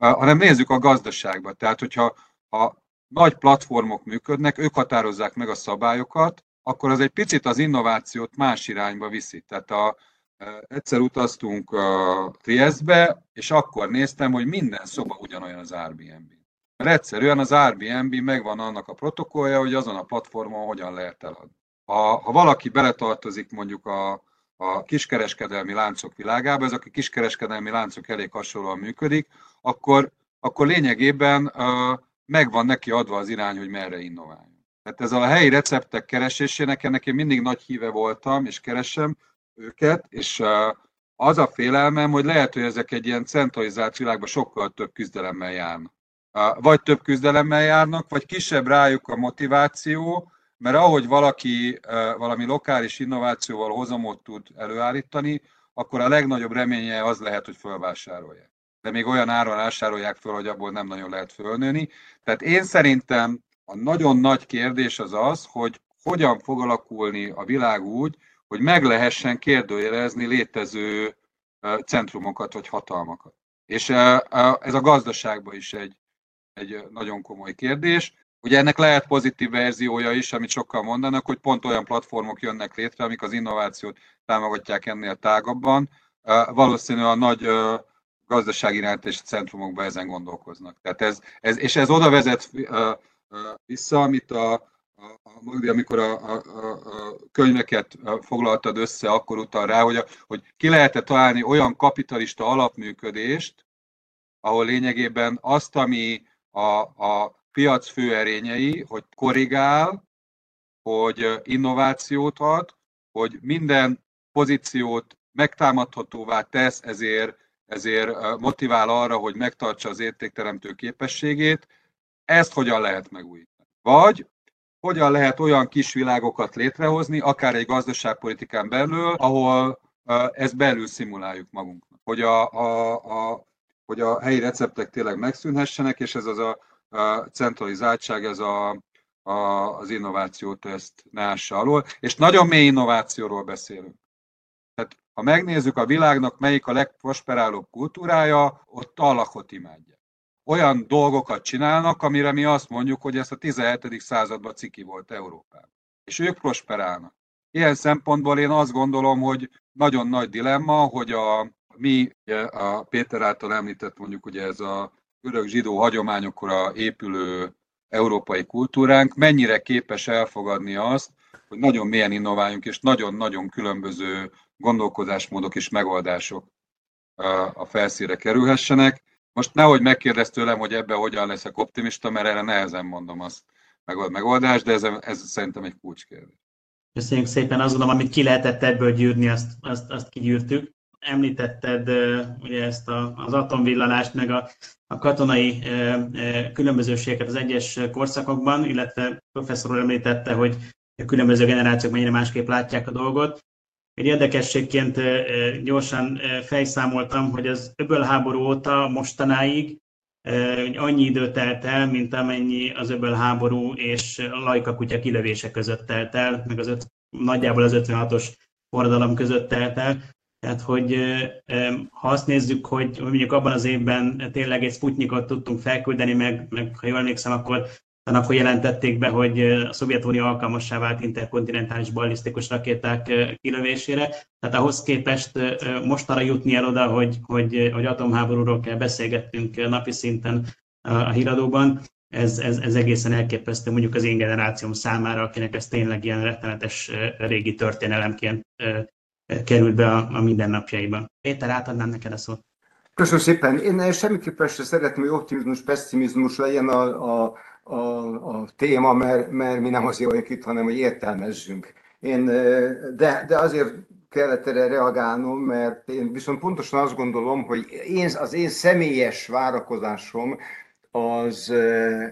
hanem nézzük a gazdaságba. Tehát, hogyha ha nagy platformok működnek, ők határozzák meg a szabályokat, akkor az egy picit az innovációt más irányba viszi. Tehát a, egyszer utaztunk a Trieste-be, és akkor néztem, hogy minden szoba ugyanolyan az Airbnb. Mert egyszerűen az Airbnb megvan annak a protokollja, hogy azon a platformon hogyan lehet eladni. Ha, ha valaki beletartozik mondjuk a, a kiskereskedelmi láncok világába, ez a kiskereskedelmi láncok elég hasonlóan működik, akkor, akkor lényegében megvan neki adva az irány, hogy merre innováljon. Tehát ez a helyi receptek keresésének, ennek én mindig nagy híve voltam, és keresem őket, és az a félelmem, hogy lehet, hogy ezek egy ilyen centralizált világban sokkal több küzdelemmel járnak vagy több küzdelemmel járnak, vagy kisebb rájuk a motiváció, mert ahogy valaki valami lokális innovációval hozamot tud előállítani, akkor a legnagyobb reménye az lehet, hogy fölvásárolják. De még olyan áron vásárolják föl, hogy abból nem nagyon lehet fölnőni. Tehát én szerintem a nagyon nagy kérdés az az, hogy hogyan fog alakulni a világ úgy, hogy meg lehessen kérdőjelezni létező centrumokat vagy hatalmakat. És ez a gazdaságban is egy, egy nagyon komoly kérdés. Ugye ennek lehet pozitív verziója is, amit sokkal mondanak, hogy pont olyan platformok jönnek létre, amik az innovációt támogatják ennél tágabban. Valószínűleg a nagy gazdasági és centrumokban ezen gondolkoznak. Tehát ez, ez, és ez oda vezet vissza, amit a, a, amikor a, a, a könyveket foglaltad össze, akkor utal rá, hogy, a, hogy ki lehet-e találni olyan kapitalista alapműködést, ahol lényegében azt, ami a, a piac főerényei, hogy korrigál, hogy innovációt ad, hogy minden pozíciót megtámadhatóvá tesz, ezért, ezért motivál arra, hogy megtartsa az értékteremtő képességét. Ezt hogyan lehet megújítani? Vagy hogyan lehet olyan kis világokat létrehozni, akár egy gazdaságpolitikán belül, ahol ezt belül szimuláljuk magunknak. Hogy a, a, a, hogy a helyi receptek tényleg megszűnhessenek, és ez az a, centralizáltság, ez a, a, az innovációt ezt ne ássa alól. És nagyon mély innovációról beszélünk. Tehát ha megnézzük a világnak, melyik a legprosperálóbb kultúrája, ott a lakot imádja. Olyan dolgokat csinálnak, amire mi azt mondjuk, hogy ez a 17. században ciki volt Európában. És ők prosperálnak. Ilyen szempontból én azt gondolom, hogy nagyon nagy dilemma, hogy a mi, a Péter által említett mondjuk ugye ez a örök zsidó hagyományokra épülő európai kultúránk mennyire képes elfogadni azt, hogy nagyon mélyen innováljunk, és nagyon-nagyon különböző gondolkozásmódok és megoldások a felszíre kerülhessenek. Most nehogy megkérdezz tőlem, hogy ebben hogyan leszek optimista, mert erre nehezen mondom azt megoldást, de ez, ez szerintem egy kulcskérdés. Köszönjük szépen, azt gondolom, amit ki lehetett ebből gyűrni, azt, azt, azt kigyűrtük. Említetted ugye ezt a, az atomvillanást, meg a, a katonai különbözőségeket az egyes korszakokban, illetve professzor említette, hogy a különböző generációk mennyire másképp látják a dolgot. Egy érdekességként gyorsan fejszámoltam, hogy az öbölháború óta mostanáig annyi idő telt el, mint amennyi az öbölháború és lajka kutya kilövése között telt el, meg az öt, nagyjából az 56-os forradalom között telt el. Tehát, hogy ha azt nézzük, hogy mondjuk abban az évben tényleg egy Sputnikot tudtunk felküldeni, meg, meg ha jól emlékszem, akkor akkor jelentették be, hogy a Szovjetunió alkalmassá vált interkontinentális ballisztikus rakéták kilövésére. Tehát ahhoz képest mostanra jutni el oda, hogy, hogy, hogy atomháborúról kell beszélgettünk napi szinten a híradóban, ez, ez, ez egészen elképesztő mondjuk az én generációm számára, akinek ez tényleg ilyen rettenetes régi történelemként került be a, a mindennapjaiba. Péter, átadnám neked a szót. Köszönöm szépen. Én semmiképpen sem szeretném, hogy optimizmus, pessimizmus legyen a, a a, a téma, mert, mert mi nem azért vagyunk itt, hanem hogy értelmezzünk. Én, de, de azért kellett erre reagálnom, mert én viszont pontosan azt gondolom, hogy én, az én személyes várakozásom az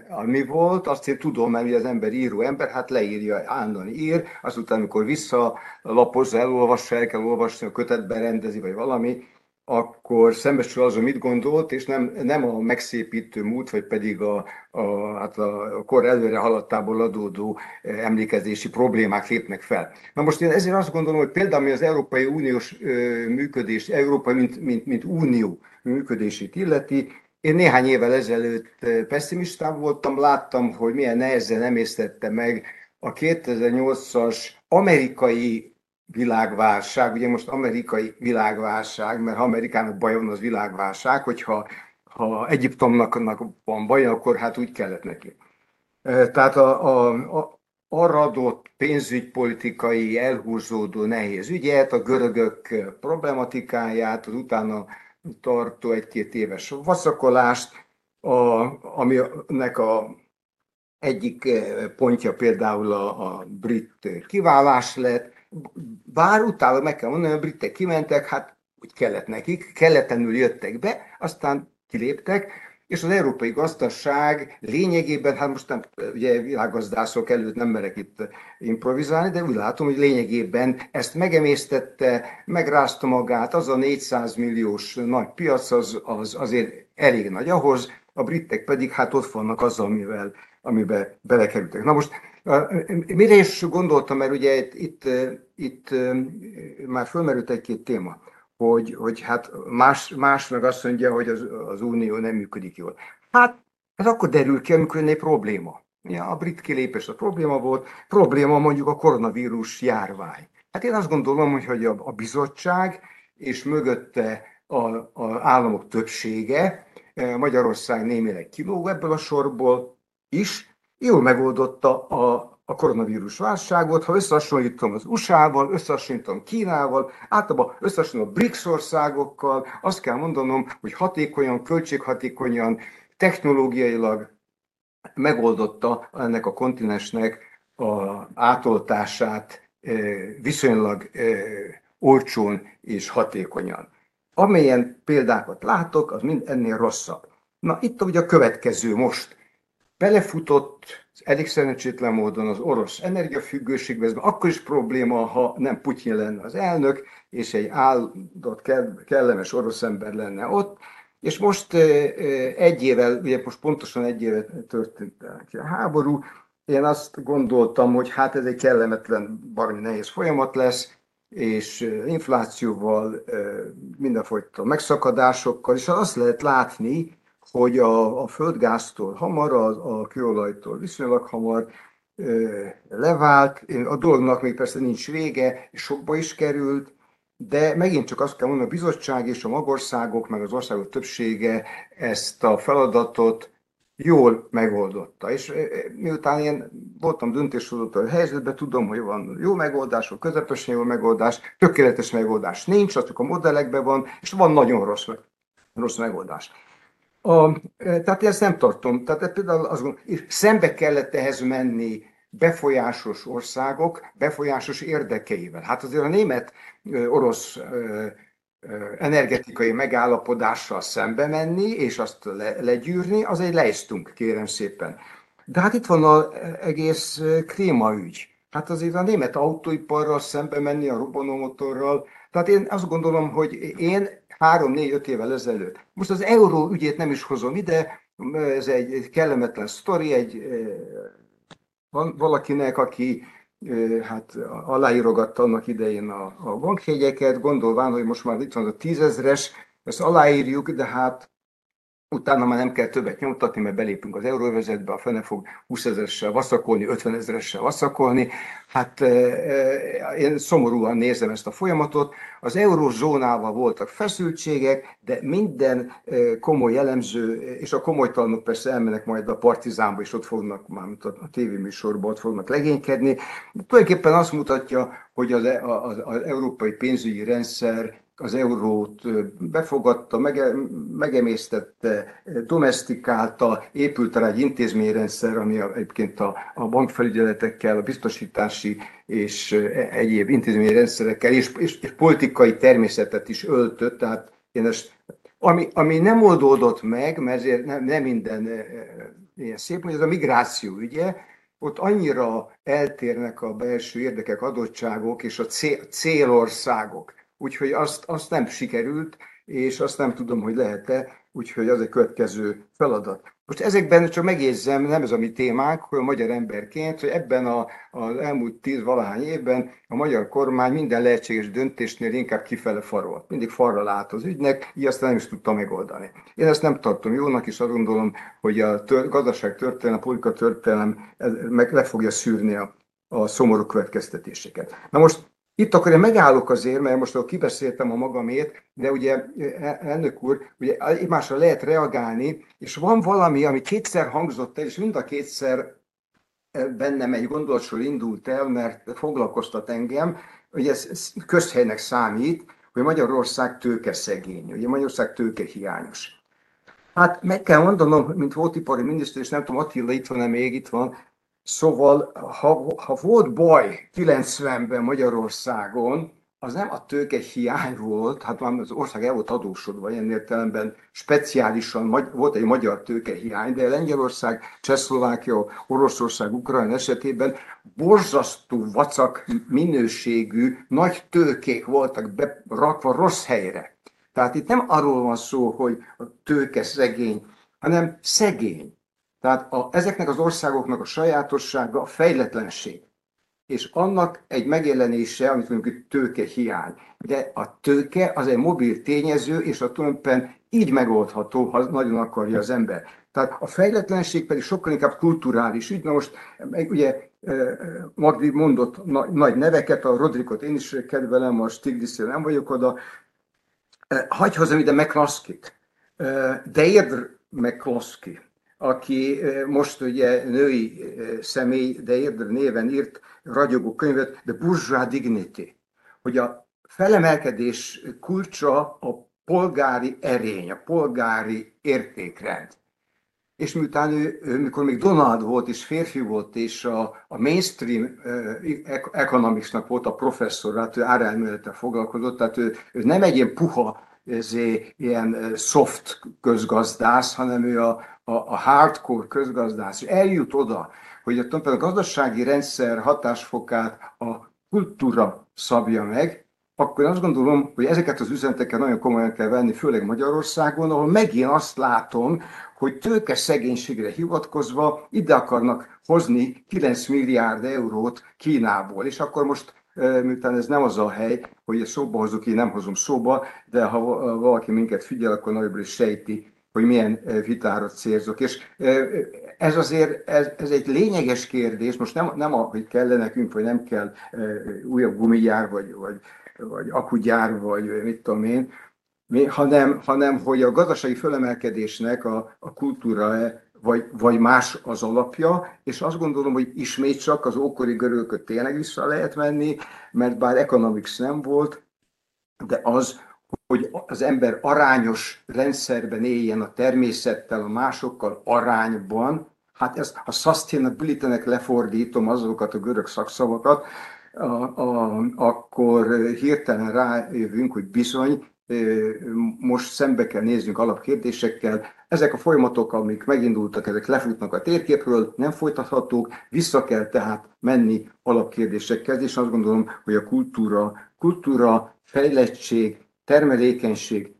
ami volt, azt én tudom, mert az ember író ember, hát leírja, állandóan ír, azután, amikor visszalapozza, elolvassa, el kell olvasni, a kötetben rendezi, vagy valami, akkor szembesül azon mit gondolt, és nem, nem a megszépítő múlt, vagy pedig a, a, hát a kor előre haladtából adódó eh, emlékezési problémák lépnek fel. Na most én ezért azt gondolom, hogy például mi az Európai Uniós működés, Európa mint, mint, mint unió működését illeti, én néhány évvel ezelőtt pessimistán voltam, láttam, hogy milyen nehezen emésztette meg a 2008-as amerikai világválság, ugye most amerikai világválság, mert ha Amerikának baj van, az világválság, hogyha ha Egyiptomnak van baj, akkor hát úgy kellett neki. Tehát a, a, a, arra pénzügypolitikai elhúzódó nehéz ügyet, a görögök problematikáját, az utána tartó egy-két éves vaszakolást, a, aminek a egyik pontja például a, a brit kiválás lett, bár utána meg kell mondani, a britek kimentek, hát úgy kellett nekik, kelletlenül jöttek be, aztán kiléptek, és az európai gazdaság lényegében, hát most nem, ugye világgazdászok előtt nem merek itt improvizálni, de úgy látom, hogy lényegében ezt megemésztette, megrázta magát, az a 400 milliós nagy piac az, az azért elég nagy ahhoz, a britek pedig hát ott vannak azzal, amivel, amiben belekerültek. Na most Mire is gondoltam, mert ugye itt, itt, itt már fölmerült egy-két téma, hogy, hogy hát más, más meg azt mondja, hogy az, az unió nem működik jól. Hát ez akkor derül ki, amikor egy probléma. Ja, a brit kilépés a probléma volt, probléma mondjuk a koronavírus járvány. Hát én azt gondolom, hogy, hogy a, a bizottság és mögötte a, államok többsége, Magyarország némileg kilóg ebből a sorból is, jól megoldotta a, a koronavírus válságot, ha összehasonlítom az USA-val, összehasonlítom Kínával, általában összehasonlítom a BRICS országokkal, azt kell mondanom, hogy hatékonyan, költséghatékonyan, technológiailag megoldotta ennek a kontinensnek a átoltását viszonylag olcsón és hatékonyan. Amilyen példákat látok, az mind ennél rosszabb. Na itt ugye a következő most. Belefutott elég szerencsétlen módon az orosz energiafüggőségbe, ez akkor is probléma, ha nem Putyin lenne az elnök, és egy áldott, kellemes orosz ember lenne ott, és most egy évvel, ugye most pontosan egy éve történt a háború, én azt gondoltam, hogy hát ez egy kellemetlen, baromi nehéz folyamat lesz, és inflációval, mindenfajta megszakadásokkal, és azt lehet látni, hogy a, a földgáztól hamar, a, a kőolajtól viszonylag hamar levált, a dolognak még persze nincs vége, sokba is került, de megint csak azt kell mondani, a bizottság és a magországok, meg az országok többsége ezt a feladatot jól megoldotta. És miután én voltam döntéshozó a helyzetben, tudom, hogy van jó megoldás, van közepesen jó megoldás, tökéletes megoldás nincs, az csak a modellekben van, és van nagyon rossz, rossz megoldás. A, tehát ezt nem tartom. Tehát például azt gondolom, szembe kellett ehhez menni befolyásos országok befolyásos érdekeivel. Hát azért a német-orosz energetikai megállapodással szembe menni, és azt le, legyűrni, az egy lejsztunk, kérem szépen. De hát itt van az egész kréma ügy. Hát azért a német autóiparral szembe menni, a robbanómotorral. Tehát én azt gondolom, hogy én három-négy-öt évvel ezelőtt, most az euró ügyét nem is hozom ide, ez egy kellemetlen sztori, egy van valakinek, aki hát aláírogatta annak idején a, a bankjegyeket, gondolván, hogy most már itt van a tízezres, ezt aláírjuk, de hát utána már nem kell többet nyomtatni, mert belépünk az euróvezetbe, a fene fog 20 ezeressel vaszakolni, 50 ezeressel vaszakolni. Hát én szomorúan nézem ezt a folyamatot. Az eurózónával voltak feszültségek, de minden komoly jellemző, és a komolytalanok persze elmennek majd a partizánba, és ott fognak, már a tévéműsorban ott fognak legénykedni. Tulajdonképpen azt mutatja, hogy az, az, az európai pénzügyi rendszer az eurót befogadta, mege, megemésztette, domestikálta, épült rá egy intézményrendszer, ami egyébként a, a bankfelügyeletekkel, a biztosítási és egyéb intézményrendszerekkel és, és, és politikai természetet is öltött, tehát én ezt, ami, ami nem oldódott meg, mert ezért nem, nem minden ilyen szép, hogy ez a migráció ügye, ott annyira eltérnek a belső érdekek, adottságok és a cél, célországok úgyhogy azt, azt nem sikerült, és azt nem tudom, hogy lehet-e, úgyhogy az egy következő feladat. Most ezekben csak megjegyzem, nem ez a mi témánk, hogy a magyar emberként, hogy ebben a, az elmúlt tíz valahány évben a magyar kormány minden lehetséges döntésnél inkább kifele farolt. Mindig falra lát az ügynek, így aztán nem is tudta megoldani. Én ezt nem tartom jónak, és azt gondolom, hogy a tör, gazdaság történelem, a politika történelem meg le fogja szűrni a, a szomorú következtetéseket. Na most itt akkor én megállok azért, mert most kibeszéltem a magamét, de ugye e, elnök úr, ugye egymásra lehet reagálni, és van valami, ami kétszer hangzott el, és mind a kétszer e, bennem egy gondolatsor indult el, mert foglalkoztat engem, hogy ez közhelynek számít, hogy Magyarország tőke szegény, ugye Magyarország tőke hiányos. Hát meg kell mondanom, mint volt ipari miniszter, és nem tudom, Attila itt van-e még, itt van, Szóval, ha, ha volt baj 90-ben Magyarországon, az nem a tőke hiány volt, hát már az ország el volt adósodva, ilyen értelemben speciálisan volt egy magyar tőke hiány, de Lengyelország, Csehszlovákia, Oroszország, Ukrajna esetében borzasztó vacak minőségű nagy tőkék voltak berakva rossz helyre. Tehát itt nem arról van szó, hogy a tőke szegény, hanem szegény. Tehát a, ezeknek az országoknak a sajátossága a fejletlenség. És annak egy megjelenése, amit mondjuk tőke hiány. De a tőke az egy mobil tényező, és a tulajdonképpen így megoldható, ha nagyon akarja az ember. Tehát a fejletlenség pedig sokkal inkább kulturális ügy. Na most ugye Magdi mondott nagy neveket, a Rodrikot én is kedvelem, a Stiglitznél nem vagyok oda. Hagyj hozzám ide McCloskey-t. Deirdre McCloskey aki most ugye női személy, de érdő néven írt ragyogó könyvet, The Bourgeois Dignity, hogy a felemelkedés kulcsa a polgári erény, a polgári értékrend. és miután ő, ő, mikor még Donald volt, és férfi volt, és a, a mainstream uh, economicsnak volt a professzor, hát ő árelmélettel foglalkozott, tehát ő, ő nem egy ilyen puha, ezé, ilyen soft közgazdász, hanem ő a, a, a hardcore közgazdász. Eljut oda, hogy a, a gazdasági rendszer hatásfokát a kultúra szabja meg, akkor azt gondolom, hogy ezeket az üzeneteket nagyon komolyan kell venni, főleg Magyarországon, ahol megint azt látom, hogy tőke szegénységre hivatkozva ide akarnak hozni 9 milliárd eurót Kínából. És akkor most, miután ez nem az a hely, hogy ezt szóba hozok, én nem hozom szóba, de ha valaki minket figyel, akkor nagyobb is sejti, hogy milyen vitára célzok. És ez azért, ez, ez egy lényeges kérdés, most nem, nem a, hogy kell nekünk, vagy nem kell újabb gumigyár, vagy, vagy, vagy akugyár, vagy mit tudom én, hanem, hanem hogy a gazdasági fölemelkedésnek a, a kultúra vagy, vagy más az alapja, és azt gondolom, hogy ismét csak az ókori görögöt tényleg vissza lehet menni, mert bár economics nem volt, de az, hogy az ember arányos rendszerben éljen a természettel, a másokkal arányban, hát ezt a sustainability-nek lefordítom azokat a görög szakszavakat, a, a, akkor hirtelen rájövünk, hogy bizony most szembe kell néznünk alapkérdésekkel. Ezek a folyamatok, amik megindultak, ezek lefutnak a térképről, nem folytathatók, vissza kell tehát menni alapkérdésekkel, és azt gondolom, hogy a kultúra, kultúra, fejlettség, termelékenység,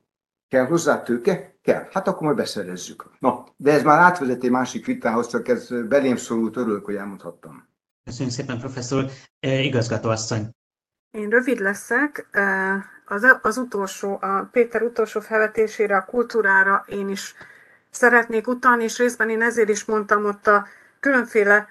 kell hozzá tőke? Kell. Hát akkor majd beszerezzük. Na, de ez már átvezeti másik vitához, csak ez belém szorult, örülök, hogy elmondhattam. Köszönjük szépen, professzor. E, igazgatóasszony. Én rövid leszek. E, az, az utolsó, a Péter utolsó felvetésére, a kultúrára én is szeretnék utalni, és részben én ezért is mondtam ott a különféle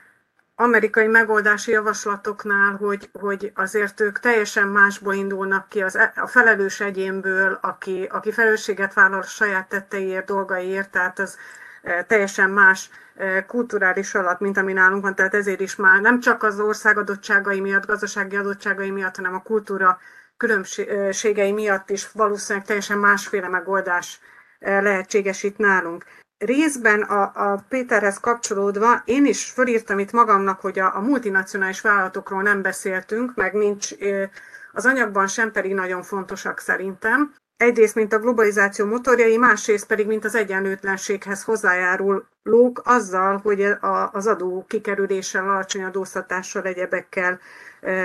amerikai megoldási javaslatoknál, hogy, hogy azért ők teljesen másból indulnak ki az, e, a felelős egyénből, aki, aki felelősséget vállal a saját tetteiért, dolgaiért, tehát az e, teljesen más e, kulturális alap, mint ami nálunk van, tehát ezért is már nem csak az ország adottságai miatt, gazdasági adottságai miatt, hanem a kultúra különbségei miatt is valószínűleg teljesen másféle megoldás lehetséges itt nálunk részben a, a Péterhez kapcsolódva én is fölírtam itt magamnak, hogy a, a multinacionális vállalatokról nem beszéltünk, meg nincs az anyagban sem pedig nagyon fontosak szerintem. Egyrészt, mint a globalizáció motorjai, másrészt pedig, mint az egyenlőtlenséghez hozzájárulók azzal, hogy a, az adó kikerüléssel, alacsony adóztatással, egyebekkel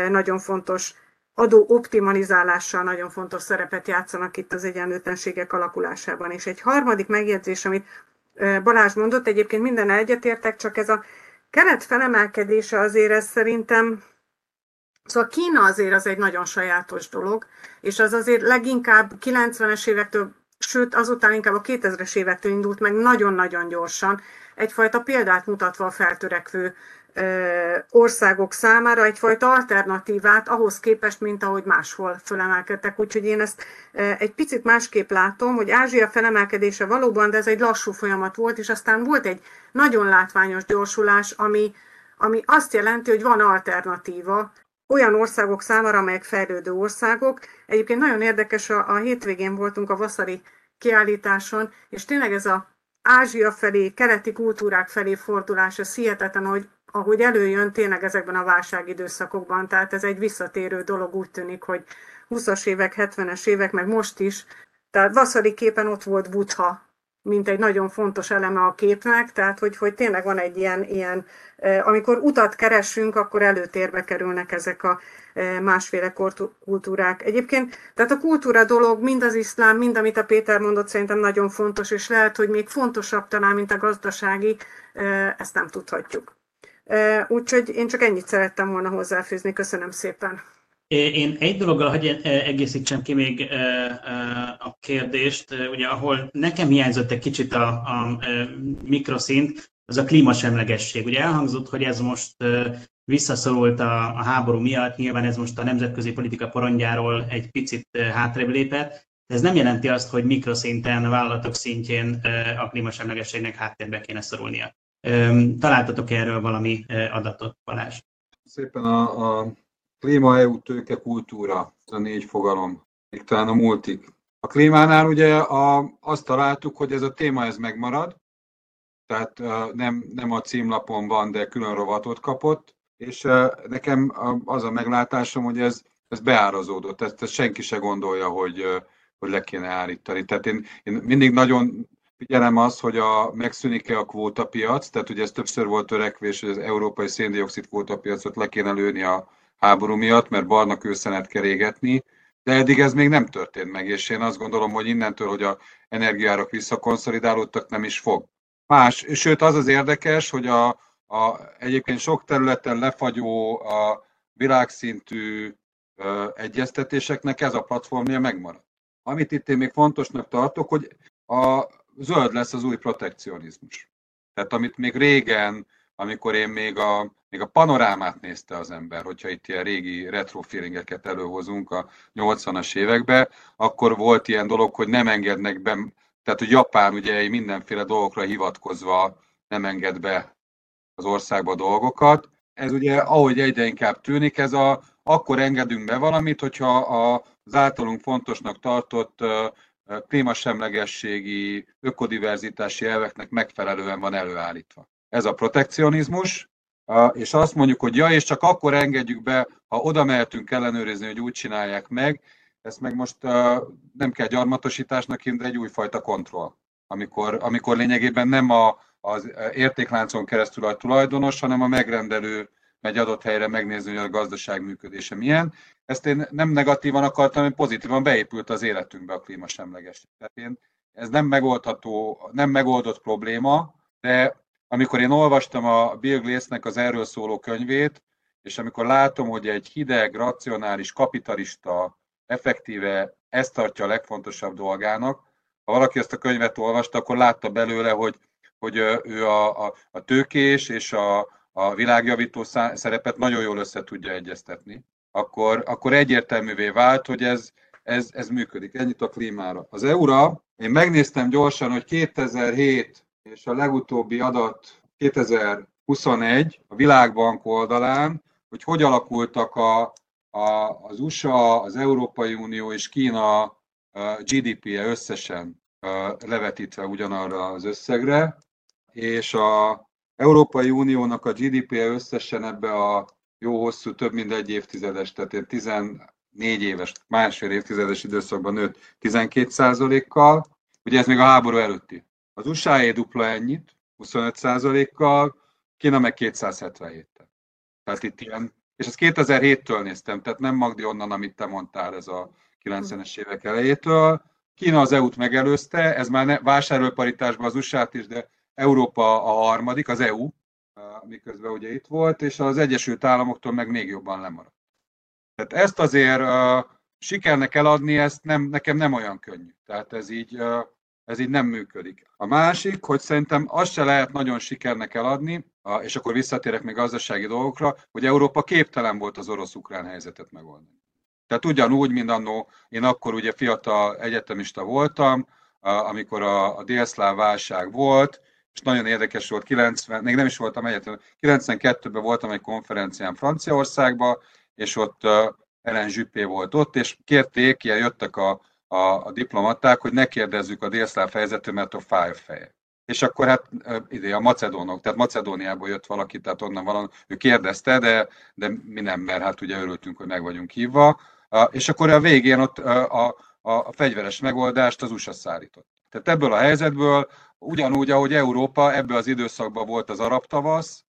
nagyon fontos adó optimalizálással nagyon fontos szerepet játszanak itt az egyenlőtlenségek alakulásában. És egy harmadik megjegyzés, amit Balázs mondott, egyébként minden egyetértek, csak ez a kelet felemelkedése azért ez szerintem, szóval Kína azért az egy nagyon sajátos dolog, és az azért leginkább 90-es évektől, sőt azután inkább a 2000-es évektől indult meg nagyon-nagyon gyorsan, egyfajta példát mutatva a feltörekvő országok számára egyfajta alternatívát ahhoz képest, mint ahogy máshol fölemelkedtek. Úgyhogy én ezt egy picit másképp látom, hogy Ázsia felemelkedése valóban, de ez egy lassú folyamat volt, és aztán volt egy nagyon látványos gyorsulás, ami, ami azt jelenti, hogy van alternatíva olyan országok számára, amelyek fejlődő országok. Egyébként nagyon érdekes, a, a hétvégén voltunk a Vaszari kiállításon, és tényleg ez a Ázsia felé, keleti kultúrák felé fordulás, ez hihetetlen, hogy ahogy előjön tényleg ezekben a válságidőszakokban, tehát ez egy visszatérő dolog úgy tűnik, hogy 20-as évek, 70-es évek, meg most is, tehát Vaszari képen ott volt Butha, mint egy nagyon fontos eleme a képnek, tehát hogy, hogy tényleg van egy ilyen, ilyen, amikor utat keresünk, akkor előtérbe kerülnek ezek a másféle kultúrák. Egyébként, tehát a kultúra dolog, mind az iszlám, mind amit a Péter mondott, szerintem nagyon fontos, és lehet, hogy még fontosabb talán, mint a gazdasági, ezt nem tudhatjuk. Úgyhogy én csak ennyit szerettem volna hozzáfűzni. Köszönöm szépen. Én egy dologgal hogy egészítsem ki még a kérdést, ugye ahol nekem hiányzott egy kicsit a, a mikroszint, az a klímasemlegesség. Ugye elhangzott, hogy ez most visszaszorult a, a háború miatt, nyilván ez most a nemzetközi politika porondjáról egy picit hátrébb lépett, ez nem jelenti azt, hogy mikroszinten, vállalatok szintjén a klímasemlegességnek háttérbe kéne szorulnia. Találtatok erről valami adatot, Balázs? Szépen a, a klíma, EU, tőke, kultúra, ez a négy fogalom, még talán a multik. A klímánál ugye a, azt találtuk, hogy ez a téma ez megmarad, tehát nem, nem a címlapon van, de külön rovatot kapott, és nekem az a meglátásom, hogy ez, ez beárazódott, ezt, ezt senki se gondolja, hogy, hogy le kéne állítani. Tehát én, én mindig nagyon figyelem azt, hogy a, megszűnik-e a kvótapiac, tehát ugye ez többször volt törekvés, hogy az európai széndiokszid kvótapiacot le kéne lőni a háború miatt, mert barna kőszenet kell égetni, de eddig ez még nem történt meg, és én azt gondolom, hogy innentől, hogy a energiárak visszakonszolidálódtak, nem is fog. Más, sőt az az érdekes, hogy a, a egyébként sok területen lefagyó a világszintű ö, egyeztetéseknek ez a platformja megmarad. Amit itt én még fontosnak tartok, hogy a zöld lesz az új protekcionizmus. Tehát amit még régen, amikor én még a, még a panorámát nézte az ember, hogyha itt ilyen régi retro feelingeket előhozunk a 80-as években, akkor volt ilyen dolog, hogy nem engednek be, tehát hogy Japán ugye mindenféle dolgokra hivatkozva nem enged be az országba dolgokat. Ez ugye, ahogy egyre inkább tűnik, ez a, akkor engedünk be valamit, hogyha az általunk fontosnak tartott klímasemlegességi, ökodiverzitási elveknek megfelelően van előállítva. Ez a protekcionizmus, és azt mondjuk, hogy ja, és csak akkor engedjük be, ha oda mehetünk ellenőrizni, hogy úgy csinálják meg, ezt meg most nem kell gyarmatosításnak hívni, de egy újfajta kontroll, amikor, amikor lényegében nem a, az értékláncon keresztül a tulajdonos, hanem a megrendelő megy adott helyre megnézni, hogy a gazdaság működése milyen. Ezt én nem negatívan akartam, hanem pozitívan beépült az életünkbe a klímasemleges. Tehát én, ez nem megoldható, nem megoldott probléma, de amikor én olvastam a Bill Glass-nek az erről szóló könyvét, és amikor látom, hogy egy hideg, racionális, kapitalista effektíve ezt tartja a legfontosabb dolgának, ha valaki ezt a könyvet olvasta, akkor látta belőle, hogy, hogy ő a, a, a tőkés és a, a világjavító szerepet nagyon jól össze tudja egyeztetni, akkor, akkor egyértelművé vált, hogy ez, ez, ez működik. Ennyit a klímára. Az EURA, én megnéztem gyorsan, hogy 2007 és a legutóbbi adat 2021 a Világbank oldalán, hogy hogy alakultak a, a, az USA, az Európai Unió és Kína GDP-je összesen levetítve ugyanarra az összegre, és a Európai Uniónak a GDP-je összesen ebbe a jó hosszú, több mint egy évtizedes, tehát 14 éves, másfél évtizedes időszakban nőtt 12 kal ugye ez még a háború előtti. Az usa dupla ennyit, 25 kal Kína meg 277-tel. Tehát itt ilyen, és ezt 2007-től néztem, tehát nem Magdi onnan, amit te mondtál, ez a 90-es évek elejétől. Kína az EU-t megelőzte, ez már ne, vásárlóparitásban az USA-t is, de Európa a harmadik, az EU, miközben ugye itt volt, és az Egyesült Államoktól meg még jobban lemaradt. Tehát ezt azért uh, sikernek eladni, ezt nem, nekem nem olyan könnyű. Tehát ez így, uh, ez így nem működik. A másik, hogy szerintem azt se lehet nagyon sikernek eladni, és akkor visszatérek még gazdasági dolgokra, hogy Európa képtelen volt az orosz-ukrán helyzetet megoldani. Tehát ugyanúgy, mint annó, én akkor ugye fiatal egyetemista voltam, amikor a, a délszláv válság volt, és nagyon érdekes volt, 90, még nem is voltam egyetem, 92-ben voltam egy konferencián Franciaországban, és ott Ellen Zsüppé volt ott, és kérték, ilyen jöttek a, a, a diplomaták, hogy ne kérdezzük a délszláv helyzetről, mert a five feje. És akkor hát ide a macedónok, tehát Macedóniából jött valaki, tehát onnan valami, ő kérdezte, de, de mi nem, mert hát ugye örültünk, hogy meg vagyunk hívva. És akkor a végén ott a, a, a fegyveres megoldást az USA szállított. Tehát ebből a helyzetből ugyanúgy, ahogy Európa ebben az időszakban volt az arab tavasz,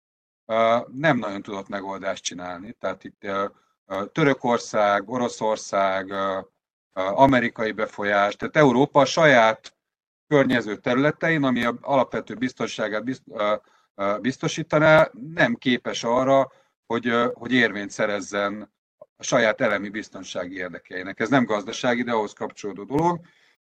nem nagyon tudott megoldást csinálni. Tehát itt Törökország, Oroszország, amerikai befolyás, tehát Európa a saját környező területein, ami alapvető biztonságát biztosítaná, nem képes arra, hogy, hogy érvényt szerezzen a saját elemi biztonsági érdekeinek. Ez nem gazdasági, de ahhoz kapcsolódó dolog.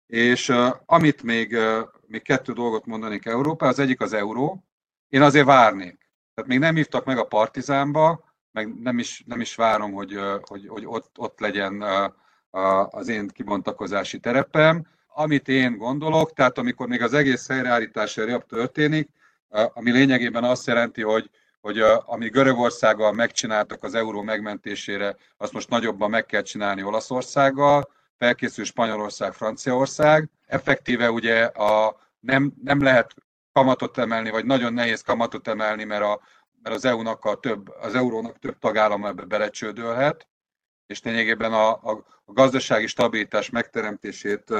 És uh, amit még, uh, még kettő dolgot mondanék Európa, az egyik az euró. Én azért várnék. Tehát még nem hívtak meg a Partizánba, meg nem is, nem is várom, hogy, uh, hogy, hogy ott, ott legyen uh, az én kibontakozási terepem. Amit én gondolok, tehát amikor még az egész helyreállítás jobb történik, ami lényegében azt jelenti, hogy, hogy ami Görögországgal megcsináltak az euró megmentésére, azt most nagyobban meg kell csinálni Olaszországgal, felkészül Spanyolország, Franciaország. Effektíve ugye a, nem, nem lehet kamatot emelni, vagy nagyon nehéz kamatot emelni, mert, a, mert az EU-nak a több, az eurónak több tagállama ebbe belecsődölhet, és lényegében a, a, a gazdasági stabilitás megteremtését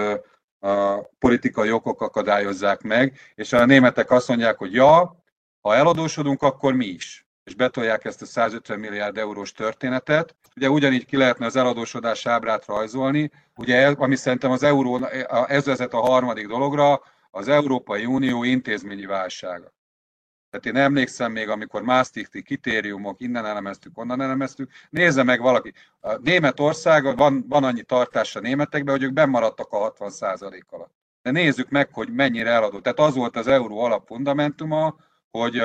a politikai okok akadályozzák meg, és a németek azt mondják, hogy ja, ha eladósodunk, akkor mi is. És betolják ezt a 150 milliárd eurós történetet. Ugye ugyanígy ki lehetne az eladósodás ábrát rajzolni, ugye, ami szerintem az euró, ez vezet a harmadik dologra, az Európai Unió intézményi válsága. Tehát én emlékszem még, amikor Maastrichti kritériumok, innen elemeztük, onnan elemeztük, nézze meg valaki. A Németország, van, van annyi tartás a németekben, hogy ők bemaradtak a 60% alatt. De nézzük meg, hogy mennyire eladó. Tehát az volt az euró alapfundamentuma, hogy,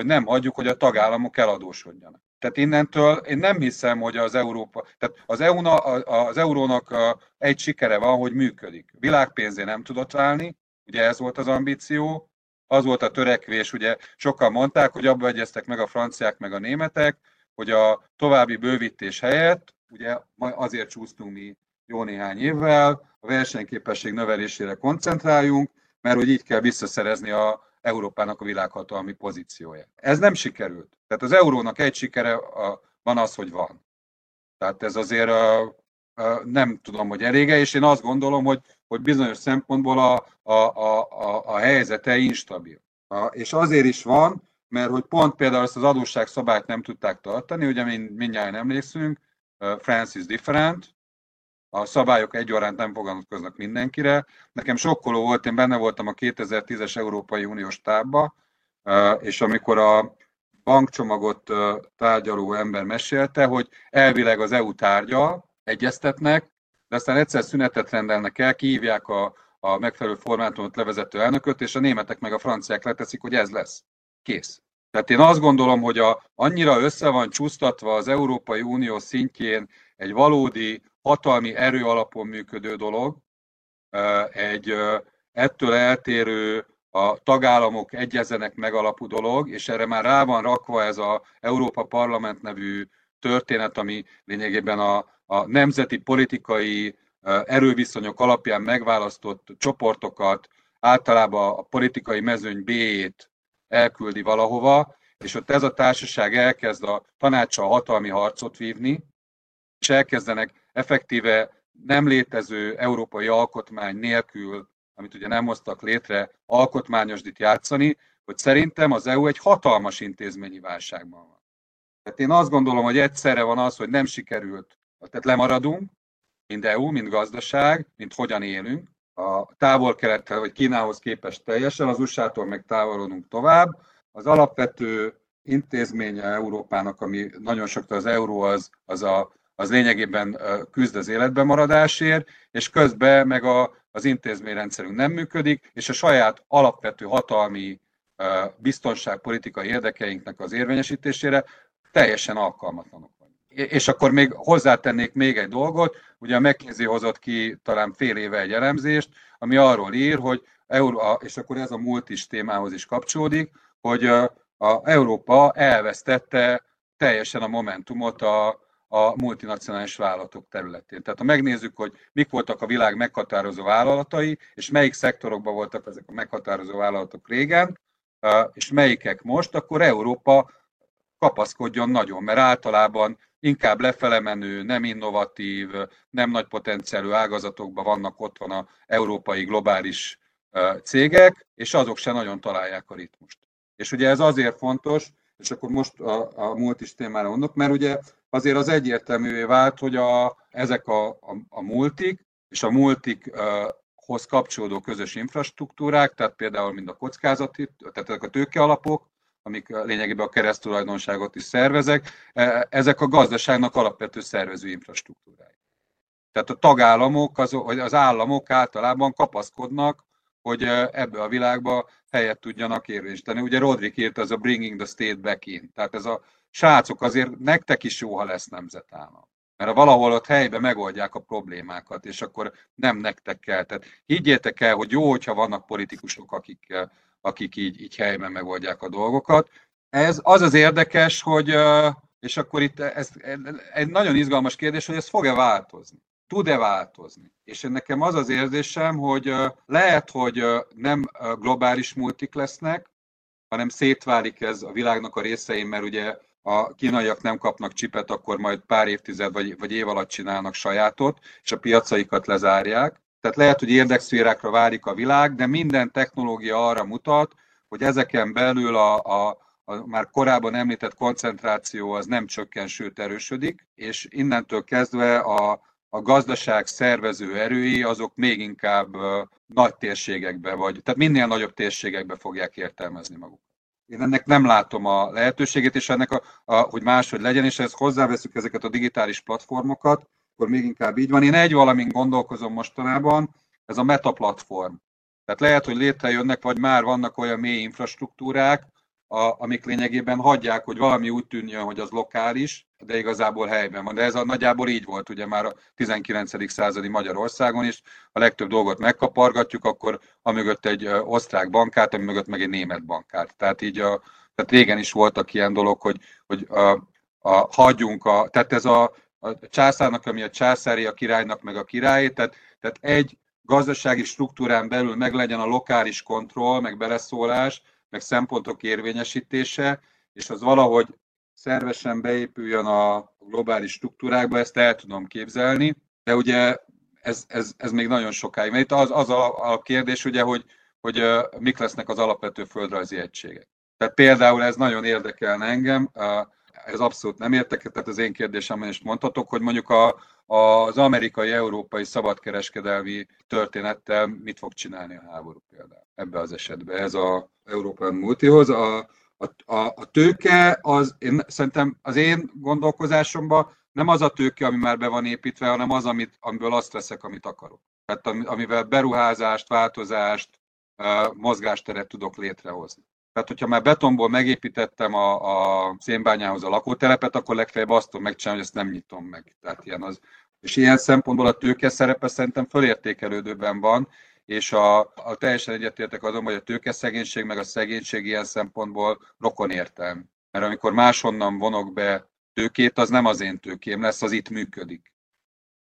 hogy nem hagyjuk, hogy a tagállamok eladósodjanak. Tehát innentől én nem hiszem, hogy az Európa, tehát az, eu az eurónak egy sikere van, hogy működik. Világpénzé nem tudott válni, ugye ez volt az ambíció, az volt a törekvés, ugye sokan mondták, hogy abba egyeztek meg a franciák meg a németek, hogy a további bővítés helyett, ugye azért csúsztunk mi jó néhány évvel, a versenyképesség növelésére koncentráljunk, mert hogy így kell visszaszerezni a Európának a világhatalmi pozícióját. Ez nem sikerült. Tehát az eurónak egy sikere van az, hogy van. Tehát ez azért nem tudom, hogy elége, és én azt gondolom, hogy, hogy bizonyos szempontból a, a, a, a, a helyzete instabil. És azért is van, mert hogy pont például ezt az adósságszabályt nem tudták tartani, ugye mind, mindjárt emlékszünk, Francis different, a szabályok egyaránt nem fogalmaznak mindenkire. Nekem sokkoló volt, én benne voltam a 2010-es Európai Uniós tábba, és amikor a bankcsomagot tárgyaló ember mesélte, hogy elvileg az EU tárgyal, egyeztetnek, de aztán egyszer szünetet rendelnek el, kihívják a, a megfelelő formátumot levezető elnököt, és a németek meg a franciák leteszik, hogy ez lesz. Kész. Tehát én azt gondolom, hogy a, annyira össze van csúsztatva az Európai Unió szintjén egy valódi hatalmi erő alapon működő dolog, egy ettől eltérő a tagállamok egyezenek meg alapú dolog, és erre már rá van rakva ez a Európa Parlament nevű történet, ami lényegében a, a nemzeti politikai erőviszonyok alapján megválasztott csoportokat, általában a politikai mezőny B-ét elküldi valahova, és ott ez a társaság elkezd a tanácsa hatalmi harcot vívni, és elkezdenek effektíve nem létező európai alkotmány nélkül, amit ugye nem hoztak létre, alkotmányosdit játszani, hogy szerintem az EU egy hatalmas intézményi válságban van. Tehát én azt gondolom, hogy egyszerre van az, hogy nem sikerült tehát lemaradunk, mind EU, mind gazdaság, mint hogyan élünk. A távol-kelettel vagy Kínához képest teljesen, az USA-tól meg távolodunk tovább. Az alapvető intézménye Európának, ami nagyon sok az euró, az, az, a, az lényegében küzd az életben maradásért, és közben meg a, az intézményrendszerünk nem működik, és a saját alapvető hatalmi biztonságpolitikai érdekeinknek az érvényesítésére teljesen alkalmatlanok és akkor még hozzátennék még egy dolgot, ugye a McKinsey hozott ki talán fél éve egy elemzést, ami arról ír, hogy Euró, és akkor ez a multis témához is kapcsolódik, hogy a Európa elvesztette teljesen a momentumot a, a multinacionális vállalatok területén. Tehát ha megnézzük, hogy mik voltak a világ meghatározó vállalatai, és melyik szektorokban voltak ezek a meghatározó vállalatok régen, és melyikek most, akkor Európa kapaszkodjon nagyon, mert általában inkább lefele menő, nem innovatív, nem nagy potenciálú ágazatokban vannak ott van a európai globális cégek, és azok se nagyon találják a ritmust. És ugye ez azért fontos, és akkor most a, a multis témára mondok, mert ugye azért az egyértelművé vált, hogy a, ezek a, a, a multik, és a multikhoz kapcsolódó közös infrastruktúrák, tehát például mind a kockázati, tehát ezek a tőkealapok, amik lényegében a keresztulajdonságot is szervezek, e, ezek a gazdaságnak alapvető szervező infrastruktúrái. Tehát a tagállamok, az, az államok általában kapaszkodnak, hogy ebbe a világba helyet tudjanak érvényesíteni. Ugye Rodrik írt, az a Bringing the State Back in. Tehát ez a srácok azért nektek is jó, ha lesz nemzetállam. Mert valahol ott helyben megoldják a problémákat, és akkor nem nektek kell. Tehát higgyétek el, hogy jó, hogyha vannak politikusok, akik akik így, így helyben megoldják a dolgokat. Ez az az érdekes, hogy, és akkor itt ez egy nagyon izgalmas kérdés, hogy ez fog-e változni. Tud-e változni. És nekem az az érzésem, hogy lehet, hogy nem globális multik lesznek, hanem szétválik ez a világnak a részein, mert ugye a kínaiak nem kapnak csipet, akkor majd pár évtized vagy, vagy év alatt csinálnak sajátot, és a piacaikat lezárják. Tehát lehet, hogy érdekszférákra várik a világ, de minden technológia arra mutat, hogy ezeken belül a, a, a már korábban említett koncentráció az nem csökken, sőt erősödik, és innentől kezdve a, a gazdaság szervező erői azok még inkább nagy térségekbe, vagy tehát minél nagyobb térségekbe fogják értelmezni magukat. Én ennek nem látom a lehetőségét, és ennek, a, a, hogy máshogy legyen, és ezt hozzáveszünk ezeket a digitális platformokat, akkor még inkább így van. Én egy valamin gondolkozom mostanában, ez a meta platform. Tehát lehet, hogy létrejönnek, vagy már vannak olyan mély infrastruktúrák, a, amik lényegében hagyják, hogy valami úgy tűnjön, hogy az lokális, de igazából helyben van. De ez a nagyjából így volt ugye már a 19. századi Magyarországon is. A legtöbb dolgot megkapargatjuk, akkor amögött egy osztrák bankát, ami mögött meg egy német bankát. Tehát így a, tehát régen is voltak ilyen dolog, hogy, hogy a, a, hagyjunk a, tehát ez a, a császárnak, ami a császári, a királynak, meg a király, tehát, tehát egy gazdasági struktúrán belül meg legyen a lokális kontroll, meg beleszólás, meg szempontok érvényesítése, és az valahogy szervesen beépüljön a globális struktúrákba, ezt el tudom képzelni, de ugye ez, ez, ez még nagyon sokáig. Mert itt az, az a, a kérdés, ugye, hogy, hogy mik lesznek az alapvető földrajzi egységek. Tehát például ez nagyon érdekelne engem, ez abszolút nem értek, tehát az én kérdésem is mondhatok, hogy mondjuk a, az amerikai-európai szabadkereskedelmi történettel mit fog csinálni a háború például ebbe az esetben. Ez a Európán multihoz. A, a, a, a tőke az, én, szerintem az én gondolkozásomban nem az a tőke, ami már be van építve, hanem az, amit, amiből azt veszek, amit akarok. Tehát amivel beruházást, változást, mozgásteret tudok létrehozni. Tehát, hogyha már betonból megépítettem a, a szénbányához a lakótelepet, akkor legfeljebb azt tudom megcsinálni, hogy ezt nem nyitom meg. Tehát ilyen az. És ilyen szempontból a tőke szerepe szerintem fölértékelődőben van, és a, a teljesen egyetértek azon, hogy a tőkeszegénység meg a szegénység ilyen szempontból rokon értem. Mert amikor máshonnan vonok be tőkét, az nem az én tőkém lesz, az itt működik.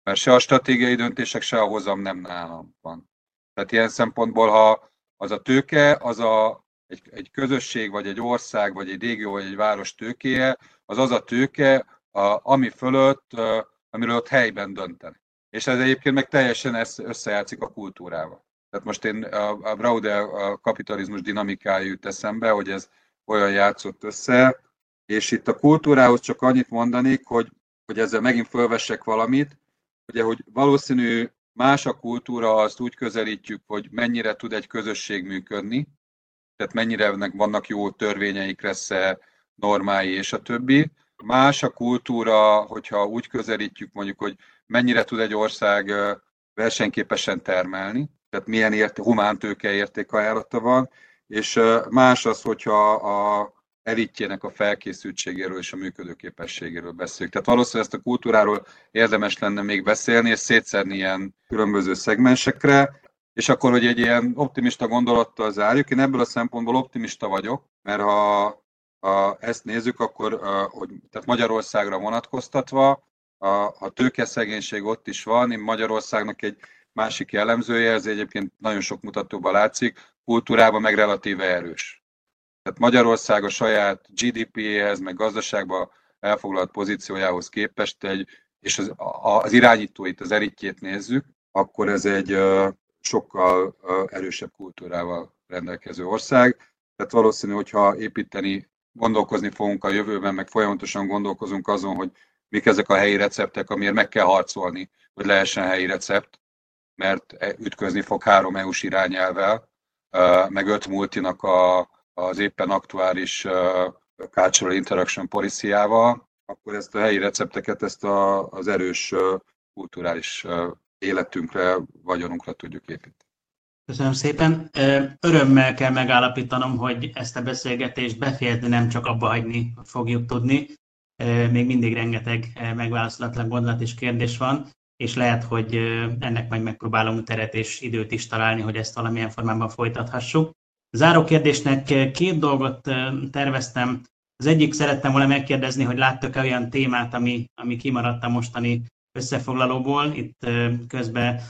Mert se a stratégiai döntések, se a hozam nem nálam van. Tehát ilyen szempontból, ha az a tőke, az a, egy, egy közösség, vagy egy ország, vagy egy régió, vagy egy város tőkéje, az az a tőke, a, ami fölött, amiről ott helyben döntenek. És ez egyébként meg teljesen összejátszik a kultúrával. Tehát most én a, a Braude a kapitalizmus dinamikája jut eszembe, hogy ez olyan játszott össze, és itt a kultúrához csak annyit mondanék, hogy, hogy ezzel megint fölvessek valamit, ugye, hogy valószínű más a kultúra, azt úgy közelítjük, hogy mennyire tud egy közösség működni, tehát mennyire vannak jó törvényeik, lesz normái és a többi. Más a kultúra, hogyha úgy közelítjük mondjuk, hogy mennyire tud egy ország versenyképesen termelni, tehát milyen ért, humán tőke értékajánlata van, és más az, hogyha a elitjének a felkészültségéről és a működőképességéről beszélünk. Tehát valószínűleg ezt a kultúráról érdemes lenne még beszélni, és szétszedni ilyen különböző szegmensekre, és akkor, hogy egy ilyen optimista gondolattal zárjuk, én ebből a szempontból optimista vagyok, mert ha, ha ezt nézzük, akkor hogy, tehát Magyarországra vonatkoztatva, a, a tőkeszegénység ott is van, én Magyarországnak egy másik jellemzője, ez egyébként nagyon sok mutatóban látszik, kultúrában meg relatíve erős. Tehát Magyarország a saját GDP-hez, meg gazdaságban elfoglalt pozíciójához képest egy, és az, az irányítóit, az eritjét nézzük, akkor ez egy sokkal erősebb kultúrával rendelkező ország. Tehát valószínű, hogyha építeni, gondolkozni fogunk a jövőben, meg folyamatosan gondolkozunk azon, hogy mik ezek a helyi receptek, amiért meg kell harcolni, hogy lehessen helyi recept, mert e, ütközni fog három EU-s irányelvel, meg öt multinak a, az éppen aktuális Cultural Interaction policy akkor ezt a helyi recepteket, ezt a, az erős kulturális életünkre, vagyonunkra tudjuk építeni. Köszönöm szépen. Örömmel kell megállapítanom, hogy ezt a beszélgetést befejezni nem csak abba hagyni fogjuk tudni. Még mindig rengeteg megválaszolatlan gondolat és kérdés van és lehet, hogy ennek majd megpróbálom teret és időt is találni, hogy ezt valamilyen formában folytathassuk. Záró kérdésnek két dolgot terveztem. Az egyik szerettem volna megkérdezni, hogy láttok-e olyan témát, ami, ami kimaradt a mostani összefoglalóból. Itt közben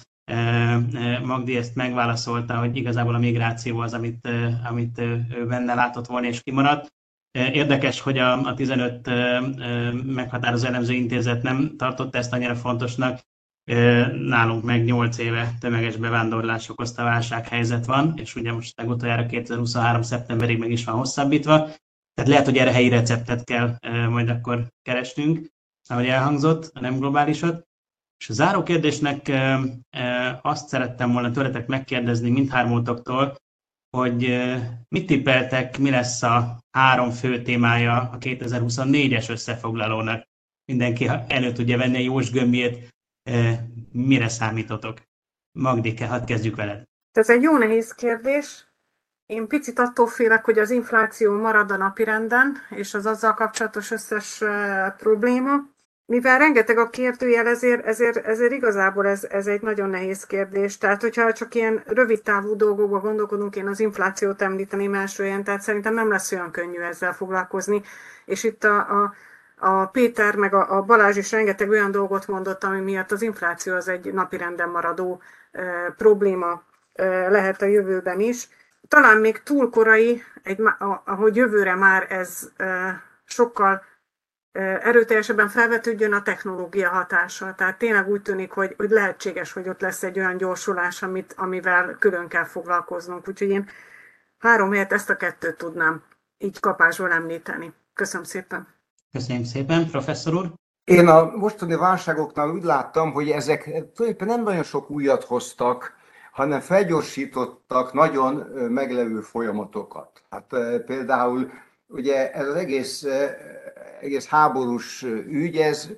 Magdi ezt megválaszolta, hogy igazából a migráció az, amit, amit ő benne látott volna és kimaradt. Érdekes, hogy a, a 15 meghatározó elemző intézet nem tartotta ezt annyira fontosnak. Nálunk meg 8 éve tömeges bevándorlás okozta válsághelyzet van, és ugye most legutoljára 2023. szeptemberig meg is van hosszabbítva. Tehát lehet, hogy erre helyi receptet kell majd akkor keresnünk, ahogy elhangzott, a nem globálisat. És a záró kérdésnek azt szerettem volna tőletek megkérdezni mindhármótoktól, hogy mit tippeltek, mi lesz a három fő témája a 2024-es összefoglalónak. Mindenki elő tudja venni a Jós gömbjét, mire számítotok? Magdike, hadd kezdjük veled. Ez egy jó nehéz kérdés. Én picit attól félek, hogy az infláció marad a napirenden, és az azzal kapcsolatos összes probléma mivel rengeteg a kérdőjel, ezért, ezért, ezért igazából ez, ez egy nagyon nehéz kérdés. Tehát, hogyha csak ilyen rövid távú dolgokba gondolkodunk, én az inflációt említeném első ilyen, tehát szerintem nem lesz olyan könnyű ezzel foglalkozni. És itt a, a, a Péter meg a, Balázs is rengeteg olyan dolgot mondott, ami miatt az infláció az egy napirenden maradó e, probléma e, lehet a jövőben is. Talán még túl korai, egy, ahogy jövőre már ez e, sokkal erőteljesebben felvetődjön a technológia hatása. Tehát tényleg úgy tűnik, hogy, hogy lehetséges, hogy ott lesz egy olyan gyorsulás, amit, amivel külön kell foglalkoznunk. Úgyhogy én három helyet ezt a kettőt tudnám így kapásból említeni. Köszönöm szépen. Köszönöm szépen, professzor úr. Én a mostani válságoknál úgy láttam, hogy ezek tulajdonképpen nem nagyon sok újat hoztak, hanem felgyorsítottak nagyon meglevő folyamatokat. Hát például ugye ez az egész egész háborús ügy, ez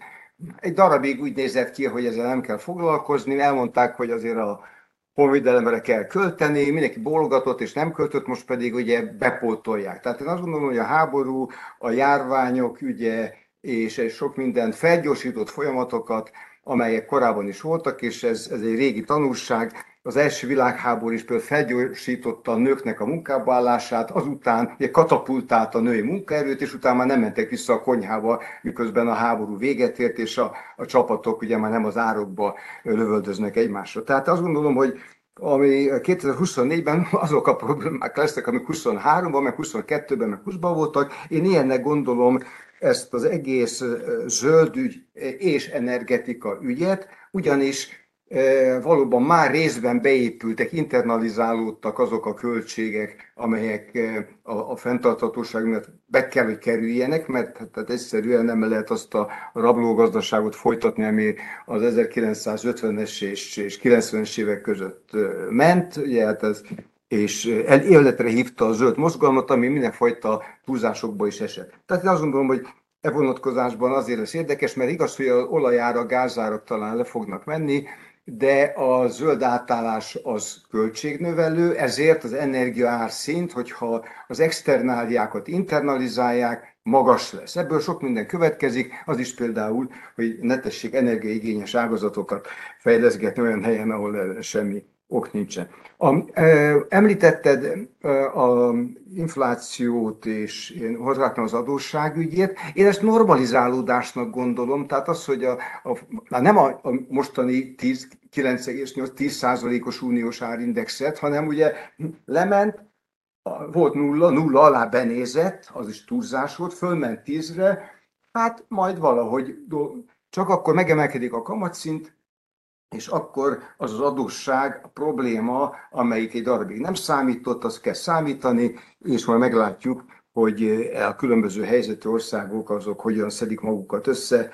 egy darabig úgy nézett ki, hogy ezzel nem kell foglalkozni. Elmondták, hogy azért a honvédelemre kell költeni, mindenki bólogatott és nem költött, most pedig ugye bepótolják. Tehát én azt gondolom, hogy a háború, a járványok ügye és sok mindent felgyorsított folyamatokat, amelyek korábban is voltak, és ez, ez egy régi tanulság, az első világháború is például felgyorsította a nőknek a munkába állását, azután ugye katapultálta a női munkaerőt, és utána már nem mentek vissza a konyhába, miközben a háború véget ért, és a, a csapatok ugye már nem az árokba lövöldöznek egymásra. Tehát azt gondolom, hogy ami 2024-ben azok a problémák lesznek, amik 23-ban, meg 22-ben, meg 20-ban voltak. Én ilyennek gondolom ezt az egész zöld és energetika ügyet, ugyanis valóban már részben beépültek, internalizálódtak azok a költségek, amelyek a, a fenntarthatóság be kell, hogy kerüljenek, mert tehát egyszerűen nem lehet azt a rablógazdaságot folytatni, ami az 1950-es és, és 90-es évek között ment. Ugye, hát ez, és életre hívta a zöld mozgalmat, ami mindenfajta túlzásokba is esett. Tehát én azt gondolom, hogy e vonatkozásban azért lesz érdekes, mert igaz, hogy az olajára, gázárak talán le fognak menni, de a zöld átállás az költségnövelő, ezért az energiaár szint, hogyha az externáliákat internalizálják, magas lesz. Ebből sok minden következik, az is például, hogy ne tessék energiaigényes ágazatokat fejleszgetni olyan helyen, ahol semmi ok nincsen. A, említetted e, a inflációt, és én hozzáadtam az adósságügyét. Én ezt normalizálódásnak gondolom, tehát az, hogy a, a, nem a, a mostani 10, 9,8-10%-os uniós árindexet, hanem ugye lement, volt nulla, nulla alá benézett, az is túlzás volt, fölment tízre, hát majd valahogy csak akkor megemelkedik a kamatszint, és akkor az az adósság, a probléma, amelyik egy darabig nem számított, azt kell számítani, és majd meglátjuk, hogy a különböző helyzetű országok azok hogyan szedik magukat össze.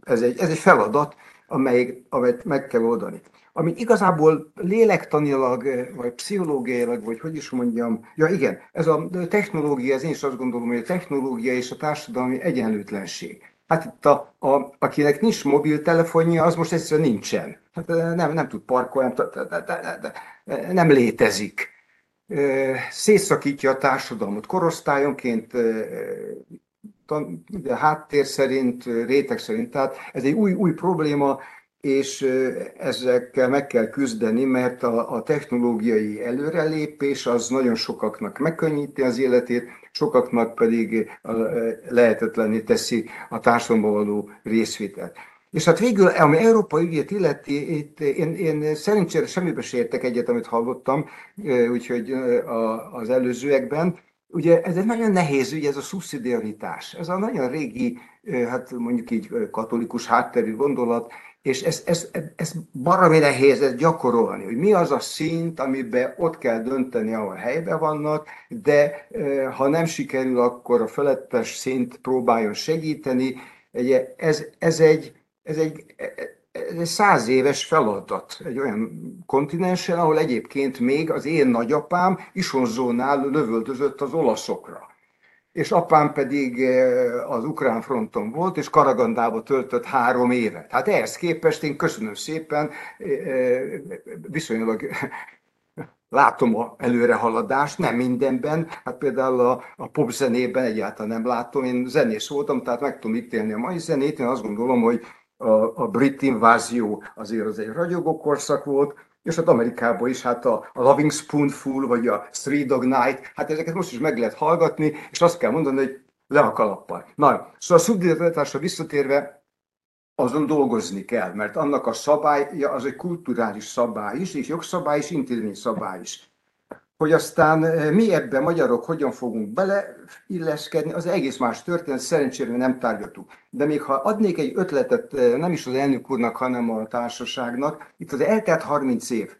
Ez egy, ez egy feladat, amely, amelyet meg kell oldani. Amit igazából lélektanilag, vagy pszichológiailag, vagy hogy is mondjam, ja igen, ez a technológia, ez én is azt gondolom, hogy a technológia és a társadalmi egyenlőtlenség. Hát itt a, a, akinek nincs mobiltelefonja, az most egyszerűen nincsen. Hát nem, nem tud parkolni, nem, nem létezik. Szétszakítja a társadalmat korosztályonként, háttér szerint, réteg szerint. Tehát ez egy új, új probléma, és ezekkel meg kell küzdeni, mert a, a technológiai előrelépés az nagyon sokaknak megkönnyíti az életét, sokaknak pedig lehetetlenné teszi a társadalomban való részvételt. És hát végül, ami Európa ügyét illeti, itt én, én szerencsére semmibe sértek egyet, amit hallottam, úgyhogy az előzőekben. Ugye ez egy nagyon nehéz ügy, ez a szubszidiaritás. Ez a nagyon régi, hát mondjuk így katolikus hátterű gondolat, és ez, ez, ez baromi nehéz ezt gyakorolni, hogy mi az a szint, amiben ott kell dönteni, ahol helyben vannak, de ha nem sikerül, akkor a felettes szint próbáljon segíteni. Ugye ez, ez egy, ez egy, ez egy száz éves feladat egy olyan kontinensen, ahol egyébként még az én nagyapám Isonzónál lövöldözött az olaszokra. És apám pedig eh, az ukrán fronton volt, és Karagandába töltött három évet. Hát ehhez képest én köszönöm szépen, eh, eh, viszonylag látom a előrehaladást, nem mindenben, hát például a, a popzenében egyáltalán nem látom, én zenész voltam, tehát meg tudom ítélni a mai zenét, én azt gondolom, hogy a, a brit invázió azért az egy ragyogó korszak volt, és hát Amerikában is, hát a, a Loving Spoonful, vagy a Three Dog Night, hát ezeket most is meg lehet hallgatni, és azt kell mondani, hogy le a kalappal. Na, szóval a szubdidatásra visszatérve, azon dolgozni kell, mert annak a szabálya az egy kulturális szabály is, és jogszabály is, intézmény szabály is. Hogy aztán eh, mi ebben magyarok hogyan fogunk beleilleszkedni, az egész más történet, szerencsére nem tárgyaltuk. De még ha adnék egy ötletet, eh, nem is az elnök úrnak, hanem a társaságnak, itt az eltelt 30 év,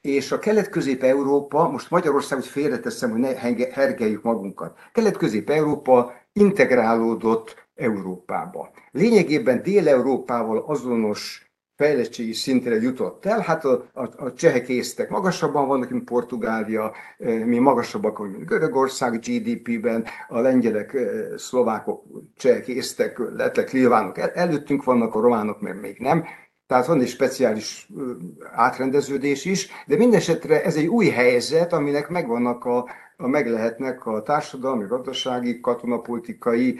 és a Kelet-Közép-Európa, most Magyarországot félreteszem, hogy ne hergeljük magunkat. Kelet-Közép-Európa integrálódott Európába. Lényegében Dél-Európával azonos fejlettségi szintre jutott el. Hát a, a, a csehek észtek magasabban vannak, mint Portugália, eh, mi magasabbak, mint Görögország GDP-ben, a lengyelek, eh, szlovákok, csehek, észtek, letek, lilvánok el, előttünk vannak, a románok meg még nem. Tehát van egy speciális átrendeződés is, de mindesetre ez egy új helyzet, aminek megvannak a, meg lehetnek a társadalmi, gazdasági, katonapolitikai,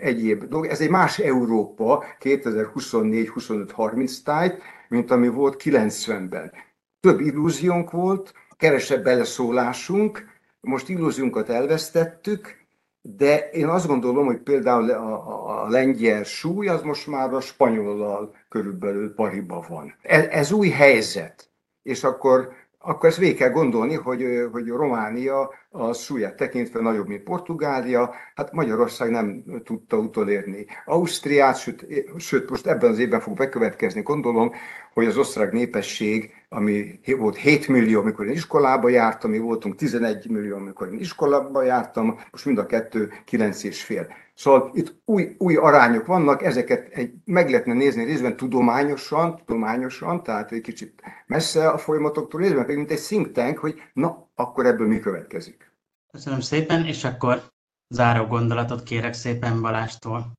egyéb dolgok. Ez egy más Európa 2024-25-30 tájt, mint ami volt 90-ben. Több illúziónk volt, kevesebb beleszólásunk, most illúziónkat elvesztettük, de én azt gondolom, hogy például a, a, lengyel súly az most már a spanyolal körülbelül pariba van. Ez, ez új helyzet, és akkor akkor ezt végig kell gondolni, hogy, hogy Románia a súlyát tekintve nagyobb, mint Portugália, hát Magyarország nem tudta utolérni Ausztriát, sőt, sőt most ebben az évben fog bekövetkezni, gondolom, hogy az osztrák népesség, ami volt 7 millió, amikor én iskolába jártam, mi voltunk 11 millió, amikor én iskolába jártam, most mind a kettő 9 és fél. Szóval itt új, új arányok vannak, ezeket egy, meg lehetne nézni részben tudományosan, tudományosan, tehát egy kicsit messze a folyamatoktól, részben pedig mint egy think tank, hogy na, akkor ebből mi következik. Köszönöm szépen, és akkor záró gondolatot kérek szépen Balástól.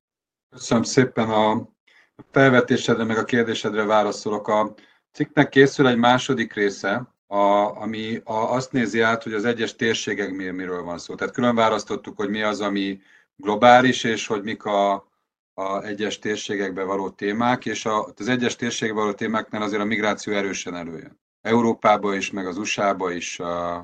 Köszönöm szépen a felvetésedre, meg a kérdésedre válaszolok. A cikknek készül egy második része, a, ami a, azt nézi át, hogy az egyes térségek miről van szó. Tehát külön választottuk, hogy mi az, ami globális, és hogy mik a, a egyes térségekbe való témák, és a, az egyes térségekbe való témáknál azért a migráció erősen előjön. Európába is, meg az USA-ba is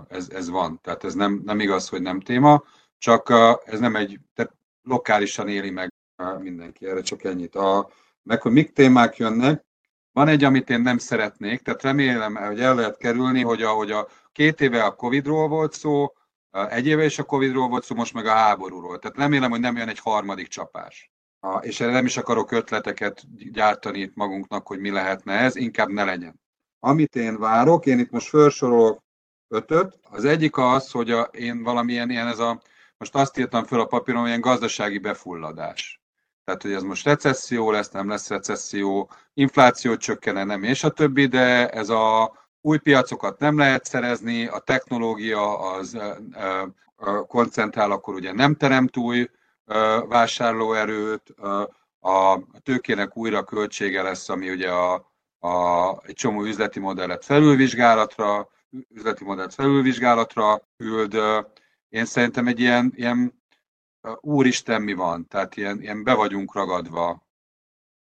ez, ez van. Tehát ez nem, nem igaz, hogy nem téma, csak ez nem egy, tehát lokálisan éli meg mindenki, erre csak ennyit. A, meg hogy mik témák jönnek, van egy, amit én nem szeretnék, tehát remélem, hogy el lehet kerülni, hogy ahogy a két éve a Covid-ról volt szó, egy éve is a Covid-ról volt szó, most meg a háborúról. Tehát remélem, hogy nem jön egy harmadik csapás. És erre nem is akarok ötleteket gyártani itt magunknak, hogy mi lehetne ez, inkább ne legyen. Amit én várok, én itt most felsorolok ötöt. Az egyik az, hogy a, én valamilyen ilyen ez a, most azt írtam föl a papíron, ilyen gazdasági befulladás. Tehát, hogy ez most recesszió lesz, nem lesz recesszió, infláció csökkene, nem, és a többi, de ez a új piacokat nem lehet szerezni, a technológia az koncentrál, akkor ugye nem teremt új vásárlóerőt, a tőkének újra költsége lesz, ami ugye a, a, egy csomó üzleti modellet felülvizsgálatra, üzleti modellt felülvizsgálatra küld. Én szerintem egy ilyen, ilyen úristen mi van, tehát ilyen, ilyen be vagyunk ragadva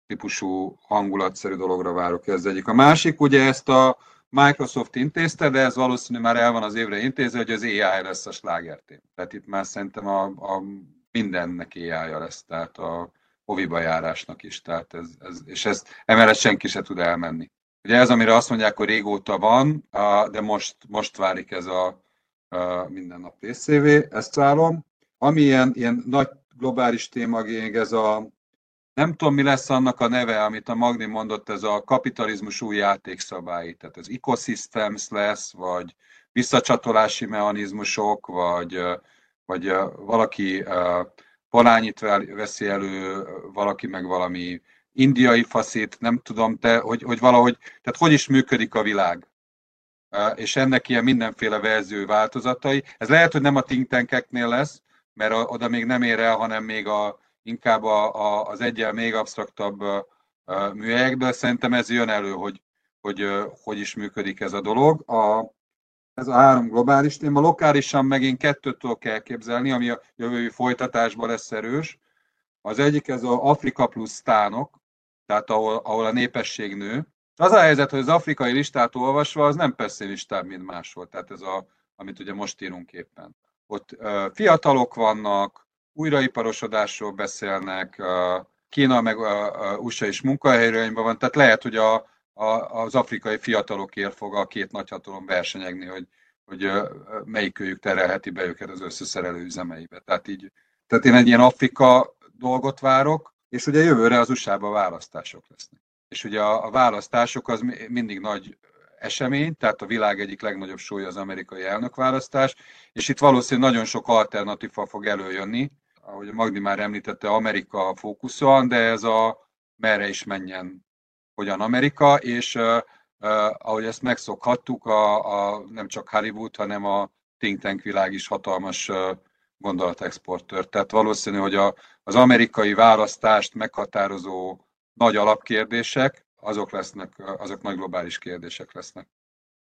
típusú hangulatszerű dologra várok ez egyik. A másik ugye ezt a Microsoft intézte, de ez valószínű már el van az évre intézve, hogy az AI lesz a slágertém. Tehát itt már szerintem a, a mindennek AI-ja lesz, tehát a hoviba járásnak is. Tehát ez, ez, és ezt emellett senki se tud elmenni. Ugye ez, amire azt mondják, hogy régóta van, de most, most válik ez a, a minden részévé, ezt várom. Ami ilyen, ilyen nagy globális téma, ez a, nem tudom, mi lesz annak a neve, amit a Magni mondott, ez a kapitalizmus új játékszabályi, tehát ez ecosystems lesz, vagy visszacsatolási mechanizmusok, vagy, vagy valaki palányit veszi elő, valaki meg valami indiai faszét, nem tudom, te, hogy, hogy valahogy, tehát hogy is működik a világ. És ennek ilyen mindenféle verzió változatai. Ez lehet, hogy nem a think lesz, mert oda még nem ér el, hanem még a, inkább a, a, az egyel még absztraktabb műhelyekből. Szerintem ez jön elő, hogy, hogy hogy is működik ez a dolog. A, ez a három globális téma. Lokálisan megint kettőt tudok elképzelni, ami a jövő folytatásban lesz erős. Az egyik ez az Afrika plusz tánok, tehát ahol, ahol a népesség nő. Az a helyzet, hogy az afrikai listát olvasva, az nem persze listább, mint máshol. Tehát ez a, amit ugye most írunk éppen. Ott uh, fiatalok vannak, újraiparosodásról beszélnek, Kína meg USA is munkahelyről van, tehát lehet, hogy a, a, az afrikai fiatalokért fog a két nagyhatalom versenyegni, hogy, hogy melyikőjük terelheti be őket az összeszerelő üzemeibe. Tehát, így, tehát én egy ilyen Afrika dolgot várok, és ugye jövőre az USA-ban választások lesznek. És ugye a, a választások az mindig nagy esemény, tehát a világ egyik legnagyobb súlya az amerikai elnökválasztás, és itt valószínűleg nagyon sok alternatíva fog előjönni, ahogy a Magdi már említette, Amerika fókuszon, de ez a merre is menjen hogyan Amerika, és uh, uh, ahogy ezt megszokhattuk, a, a, nem csak Hollywood, hanem a think tank világ is hatalmas uh, gondolatexportőr. Tehát valószínű, hogy a, az amerikai választást meghatározó nagy alapkérdések, azok lesznek, azok nagy globális kérdések lesznek,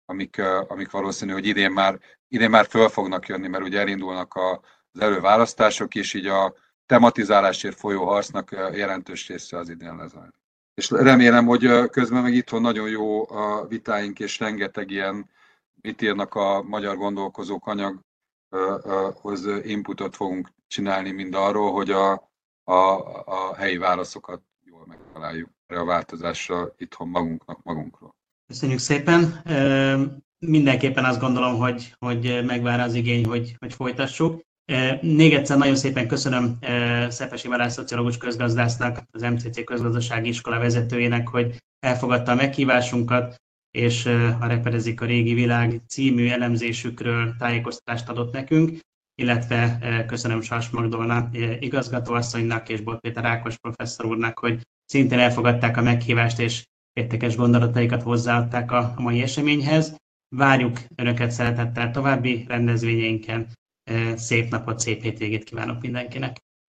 amik, amik valószínű, hogy idén már, idén már föl fognak jönni, mert ugye elindulnak a, az előválasztások, és így a tematizálásért folyó harcnak jelentős része az idén lezajlik és remélem, hogy közben meg itthon nagyon jó a vitáink, és rengeteg ilyen, mit írnak a magyar gondolkozók anyaghoz inputot fogunk csinálni mind arról, hogy a, a, a helyi válaszokat jól megtaláljuk a változásra itthon magunknak magunkról. Köszönjük szépen! Mindenképpen azt gondolom, hogy, hogy megvár az igény, hogy, hogy folytassuk. Még egyszer nagyon szépen köszönöm Szepesi Balázs szociológus közgazdásznak, az MCC közgazdasági iskola vezetőjének, hogy elfogadta a meghívásunkat, és a Repedezik a régi világ című elemzésükről tájékoztatást adott nekünk, illetve köszönöm Sas Magdolna igazgatóasszonynak és Bot Péter Ákos professzor úrnak, hogy szintén elfogadták a meghívást, és értékes gondolataikat hozzáadták a mai eseményhez. Várjuk Önöket szeretettel további rendezvényeinken, Szép napot, szép hétvégét kívánok mindenkinek!